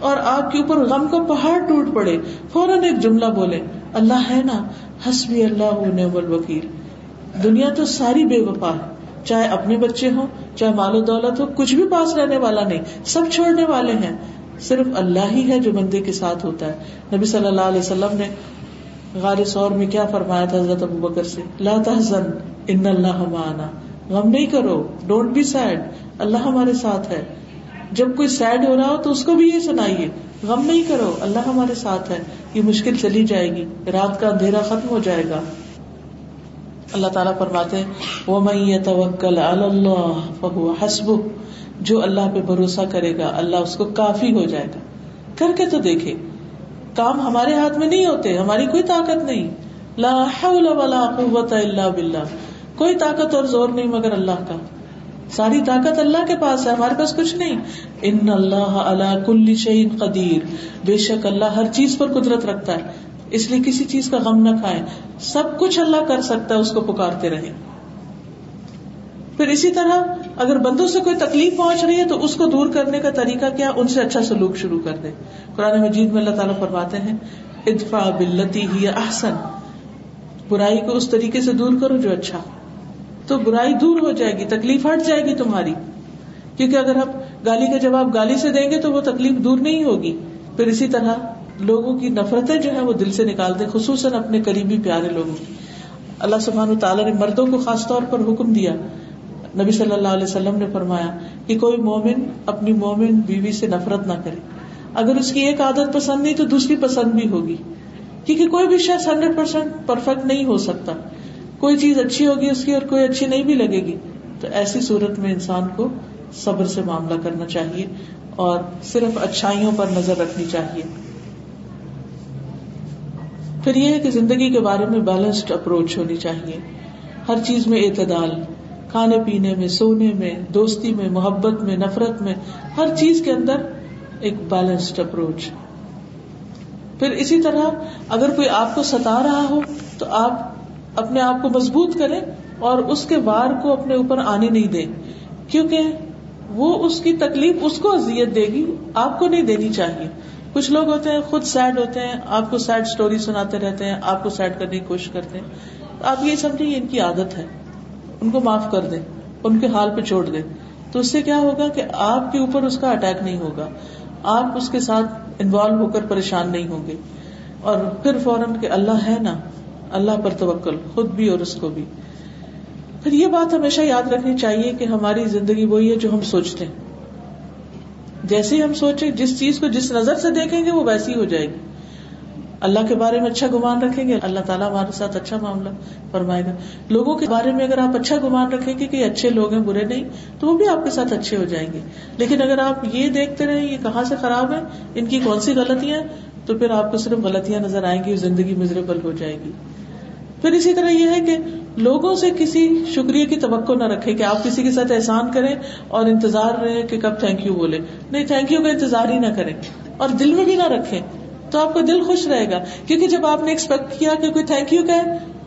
اور آپ کے اوپر غم کا پہاڑ ٹوٹ پڑے، فوراً ایک جملہ بولے، اللہ ہے نا؟ حسبی اللہ نعم الوکیل۔ دنیا تو ساری بے وفا ہے، چاہے اپنے بچے ہوں، چاہے مال و دولت ہو کچھ بھی پاس رہنے والا نہیں، سب چھوڑنے والے ہیں۔ صرف اللہ ہی ہے جو بندے کے ساتھ ہوتا ہے۔ نبی صلی اللہ علیہ وسلم نے غار سور میں کیا فرمایا تھا حضرت ابو بکر سے؟ لا تحزن، ان اللہ معنا۔ غم نہیں کرو ڈونٹ بی سیڈ اللہ ہمارے ساتھ ہے۔ جب کوئی سیڈ ہو رہا ہو تو اس کو بھی یہ سنائیے۔ غم نہیں کرو، اللہ ہمارے ساتھ ہے۔ یہ مشکل چلی جائے گی، رات کا اندھیرا ختم ہو جائے گا۔ اللہ تعالیٰ فرماتے وہ میں توکل اللہ حسب جو اللہ پہ بھروسہ کرے گا، اللہ اس کو کافی ہو جائے گا۔ کر کے تو دیکھے۔ کام ہمارے ہاتھ میں نہیں ہوتے، ہماری کوئی طاقت نہیں۔ لا حول ولا قوت الا باللہ۔ کوئی طاقت اور زور نہیں مگر اللہ کا۔ ساری طاقت اللہ کے پاس ہے، ہمارے پاس کچھ نہیں۔ ان اللہ اللہ کل شعین قدیر۔ بے شک اللہ ہر چیز پر قدرت رکھتا ہے۔ اس لیے کسی چیز کا غم نہ کھائے سب کچھ اللہ کر سکتا ہے، اس کو پکارتے رہے پھر اسی طرح اگر بندوں سے کوئی تکلیف پہنچ رہی ہے تو اس کو دور کرنے کا طریقہ کیا؟ ان سے اچھا سلوک شروع کر دے۔ قرآن مجید میں اللہ تعالیٰ فرماتے ہیں ادفا بلتی ہی احسن۔ برائی کو اس طریقے سے دور کرو جو اچھا۔ تو برائی دور ہو جائے گی، تکلیف ہٹ جائے گی تمہاری۔ کیونکہ اگر آپ گالی کا جواب گالی سے دیں گے تو وہ تکلیف دور نہیں ہوگی۔ پھر اسی طرح لوگوں کی نفرتیں جو ہے وہ دل سے نکال دیں، خصوصاً اپنے قریبی پیارے لوگوں۔ کی اللہ سبحان تعالیٰ نے مردوں کو خاص طور پر حکم دیا نبی صلی اللہ علیہ وسلم نے فرمایا کہ کوئی مومن اپنی مومن بیوی سے نفرت نہ کرے۔ اگر اس کی ایک عادت پسند نہیں تو دوسری پسند بھی ہوگی۔ کیونکہ کوئی بھی شخص ہنڈریڈ پرسینٹ پرفیکٹ نہیں ہو سکتا۔ کوئی چیز اچھی ہوگی اس کی اور کوئی اچھی نہیں بھی لگے گی۔ تو ایسی صورت میں انسان کو صبر سے معاملہ کرنا چاہیے اور صرف اچھائیوں پر نظر رکھنی چاہیے۔ پھر یہ ہے کہ زندگی کے بارے میں بیلنسڈ اپروچ ہونی چاہیے۔ ہر چیز میں اعتدال کھانے پینے میں، سونے میں، دوستی میں، محبت میں، نفرت میں، ہر چیز کے اندر ایک بیلنسڈ اپروچ پھر اسی طرح اگر کوئی آپ کو ستا رہا ہو تو آپ اپنے آپ کو مضبوط کریں اور اس کے وار کو اپنے اوپر آنے نہیں دیں۔ کیونکہ وہ اس کی تکلیف اس کو اذیت دے گی، آپ کو نہیں دینی چاہیے۔ کچھ لوگ ہوتے ہیں خود سیڈ ہوتے ہیں، آپ کو سیڈ اسٹوری سناتے رہتے ہیں، آپ کو سیڈ کرنے کی کوشش کرتے ہیں۔ آپ یہ سمجھیں ان کی عادت ہے۔ ان کو معاف کر دیں ان کے حال پہ چھوڑ دیں تو اس سے کیا ہوگا کہ آپ کے اوپر اس کا اٹیک نہیں ہوگا۔ آپ اس کے ساتھ انوالو ہو کر پریشان نہیں ہوں گے۔ اور پھر فوراً کہ اللہ ہے نا، اللہ پر توکل، خود بھی اور اس کو بھی۔ پھر یہ بات ہمیشہ یاد رکھنی چاہیے کہ ہماری زندگی وہی ہے جو ہم سوچتے ہیں۔ جیسے ہم سوچیں، جس چیز کو جس نظر سے دیکھیں گے وہ ویسی ہو جائے گی۔ اللہ کے بارے میں اچھا گمان رکھیں گے؟ اللہ تعالیٰ ہمارے ساتھ اچھا معاملہ فرمائے گا۔ لوگوں کے بارے میں اگر آپ اچھا گمان رکھیں گے کہ اچھے لوگ ہیں، برے نہیں، تو وہ بھی آپ کے ساتھ اچھے ہو جائیں گے۔ لیکن اگر آپ یہ دیکھتے رہے یہ کہاں سے خراب ہے، ان کی کون سی غلطیاں تو پھر آپ کو صرف غلطیاں نظر آئیں گی زندگی مزریبل ہو جائے گی۔ پھر اسی طرح یہ ہے کہ لوگوں سے کسی شکریہ کی توقع نہ رکھے کہ آپ کسی کے ساتھ احسان کریں اور انتظار رہے کہ کب تھینک یو بولے نہیں تھینک یو کا انتظار ہی نہ کریں اور دل میں بھی نہ رکھیں۔ تو آپ کا دل خوش رہے گا۔ کیونکہ جب آپ نے ایکسپیکٹ کیا کہ کوئی تھینک یو کہ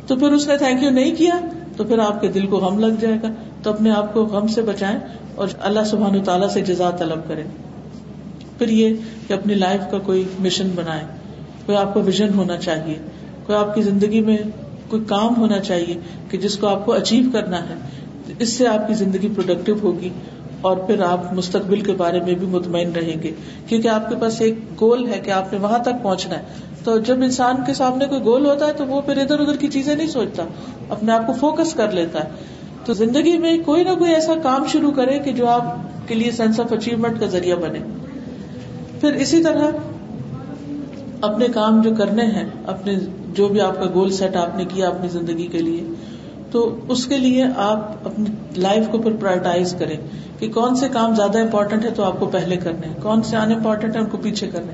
تو پھر اس نے تھینک یو نہیں کیا، تو پھر آپ کے دل کو غم لگ جائے گا۔ تو اپنے آپ کو غم سے بچائیں اور اللہ سبحان تعالیٰ سے جزا طلب کریں۔ پھر یہ کہ اپنی لائف کا کوئی مشن بنائے کوئی آپ کو ویژن ہونا چاہیے۔ کوئی آپ کی زندگی میں کوئی کام ہونا چاہیے کہ جس کو آپ کو اچیو کرنا ہے۔ اس سے آپ کی زندگی پروڈکٹیو ہوگی۔ اور پھر آپ مستقبل کے بارے میں بھی مطمئن رہیں گے۔ کیونکہ آپ کے پاس ایک گول ہے کہ آپ نے وہاں تک پہنچنا ہے۔ تو جب انسان کے سامنے کوئی گول ہوتا ہے تو وہ پھر ادھر ادھر کی چیزیں نہیں سوچتا۔ اپنے آپ کو فوکس کر لیتا ہے۔ تو زندگی میں کوئی نہ کوئی ایسا کام شروع کرے کہ جو آپ کے لیے سینس آف اچیومنٹ کا ذریعہ بنے۔ پھر اسی طرح اپنے کام جو کرنے ہیں، اپنے جو بھی آپ کا گول سیٹ آپ نے کیا اپنی زندگی کے لیے تو اس کے لیے آپ اپنی لائف کو پھر پرائرٹائز کریں کہ کون سے کام زیادہ امپورٹنٹ ہے تو آپ کو پہلے کرنے ہیں، کون سے ان امپورٹنٹ ہے ان کو پیچھے کرنے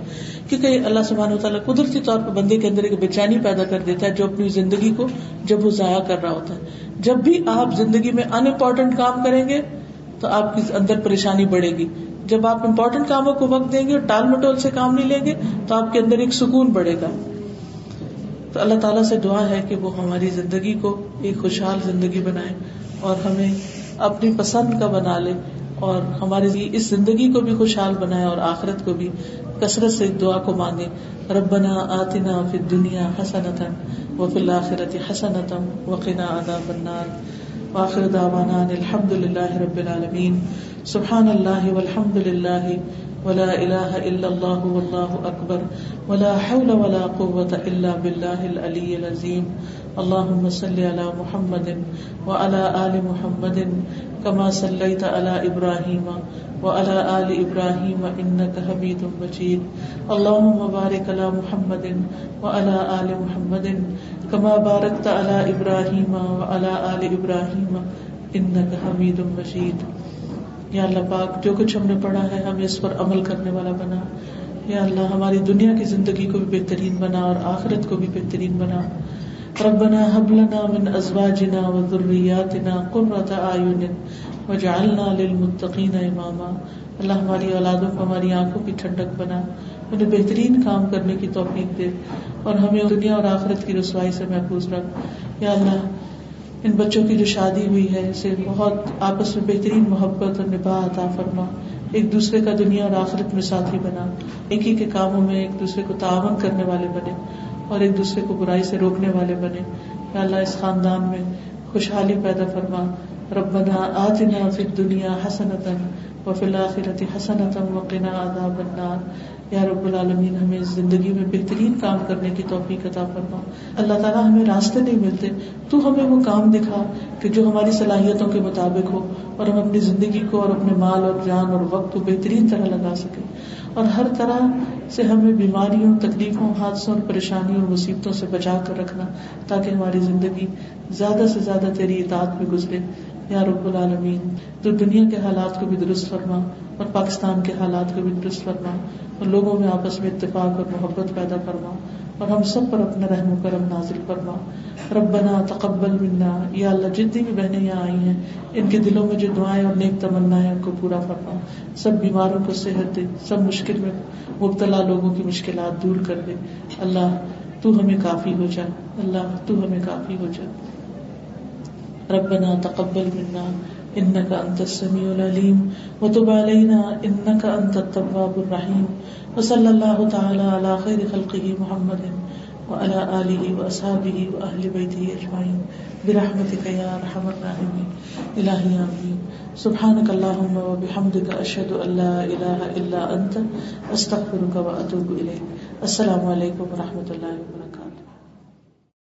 کیونکہ اللہ سبحان و تعالیٰ قدرتی طور پر بندے کے اندر ایک بے چینی پیدا کر دیتا ہے جو اپنی زندگی کو جب وہ ضائع کر رہا ہوتا ہے۔ جب بھی آپ زندگی میں ان امپورٹنٹ کام کریں گے تو آپ کی اندر پریشانی بڑھے گی۔ جب آپ امپورٹنٹ کاموں کو وقت دیں گے اور ٹال مٹول سے کام نہیں لیں گے تو آپ کے اندر ایک سکون بڑھے گا۔ تو اللہ تعالیٰ سے دعا ہے کہ وہ ہماری زندگی کو ایک خوشحال زندگی بنائے اور ہمیں اپنی پسند کا بنا لے اور ہماری اس زندگی کو بھی خوشحال بنائے اور آخرت کو بھی کثرت سے دعا کو مانگے۔ ربنا آتنا فی دنیا حسنتا و فی الآخرت حسنتا وقنا عذاب النار۔ واخر دعوانا الحمد للہ رب العالمین۔ سبحان اللہ والحمد للہ ولا الہ الا اللہ واللہ اکبر ولا حول ولا قوة الا باللہ العلی العظیم اللهم صل على محمد وعلى آل محمد كما صليت على إبراهيم وعلى آل إبراهيم إنك حميد مجيد. اللهم بارك على محمد وعلى آل محمد كما باركت على إبراهيم وعلى آل إبراهيم إنك حميد مجيد. یا اللہ پاک، جو کچھ ہم نے پڑھا ہے، ہمیں اس پر عمل کرنے والا بنا۔ یا اللہ، ہماری دنیا کی زندگی کو بھی بہترین بنا اور آخرت کو بھی بہترین بنا۔ ربنا هب لنا من ازواجنا وذرياتنا قرة اعين واجعلنا للمتقين اماما۔ اللہ ہماری اولادوں کو، ہماری آنکھوں کی ٹھنڈک بنا۔ انہیں بہترین کام کرنے کی توفیق دے اور ہمیں دنیا اور آخرت کی رسوائی سے محفوظ رکھ۔ یا اللہ ان بچوں کی جو شادی ہوئی ہے، اسے بہت آپس میں بہترین محبت اور نباہ عطا فرما۔ ایک دوسرے کا دنیا اور آخرت میں ساتھی بنا۔ ایک ہی کے کاموں میں ایک دوسرے کو تعاون کرنے والے بنے اور ایک دوسرے کو برائی سے روکنے والے بنے۔ یا اللہ، اس خاندان میں خوشحالی پیدا فرما۔ ربنا آتنا فی الدنیا حسنتا وفی الآخرت حسنتا وقنا عذاب النار۔ یا رب العالمین، ہمیں زندگی میں بہترین کام کرنے کی توفیق عطا فرما۔ اللہ تعالیٰ ہمیں راستے نہیں ملتے۔ تو ہمیں وہ کام دکھا کہ جو ہماری صلاحیتوں کے مطابق ہو اور ہم اپنی زندگی کو اور اپنے مال اور جان اور وقت کو بہترین طرح لگا سکیں۔ اور ہر طرح سے ہمیں بیماریوں، تکلیفوں، حادثوں اور پریشانیوں اور مصیبتوں سے بچا کر رکھنا تاکہ ہماری زندگی زیادہ سے زیادہ تیری اطاعت میں گزرے۔ یا رب العالمین تو دنیا کے حالات کو بھی درست فرما اور پاکستان کے حالات کو بھی درست فرما اور لوگوں میں آپس میں اتفاق اور محبت پیدا فرما اور ہم سب پر اپنا رحم و کرم نازل فرما۔ ربنا تقبل منا۔ یا اللہ، جتنی بھی بہنیں یہاں آئی ہیں، ان کے دلوں میں جو دعائیں اور نیک تمنا ہے ان کو پورا فرما۔ سب بیماروں کو صحت دے، سب مشکل میں مبتلا لوگوں کی مشکلات دور کر دے۔ اللہ، تو ہمیں کافی ہو جا۔ اللہ، تو ہمیں کافی ہو جا۔ ربنا تقبل منا انك انت السميع العليم وتب علينا انك انت التواب الرحيم وصلى الله تعالى على خير خلقه محمد وعلى اله واصحابه واهل بيته اجمعين برحمتك يا ارحم الراحمين الهي امين سبحانك اللهم وبحمدك اشهد ان لا اله الا انت استغفرك واتوب اليك السلام عليكم ورحمه الله وبركاته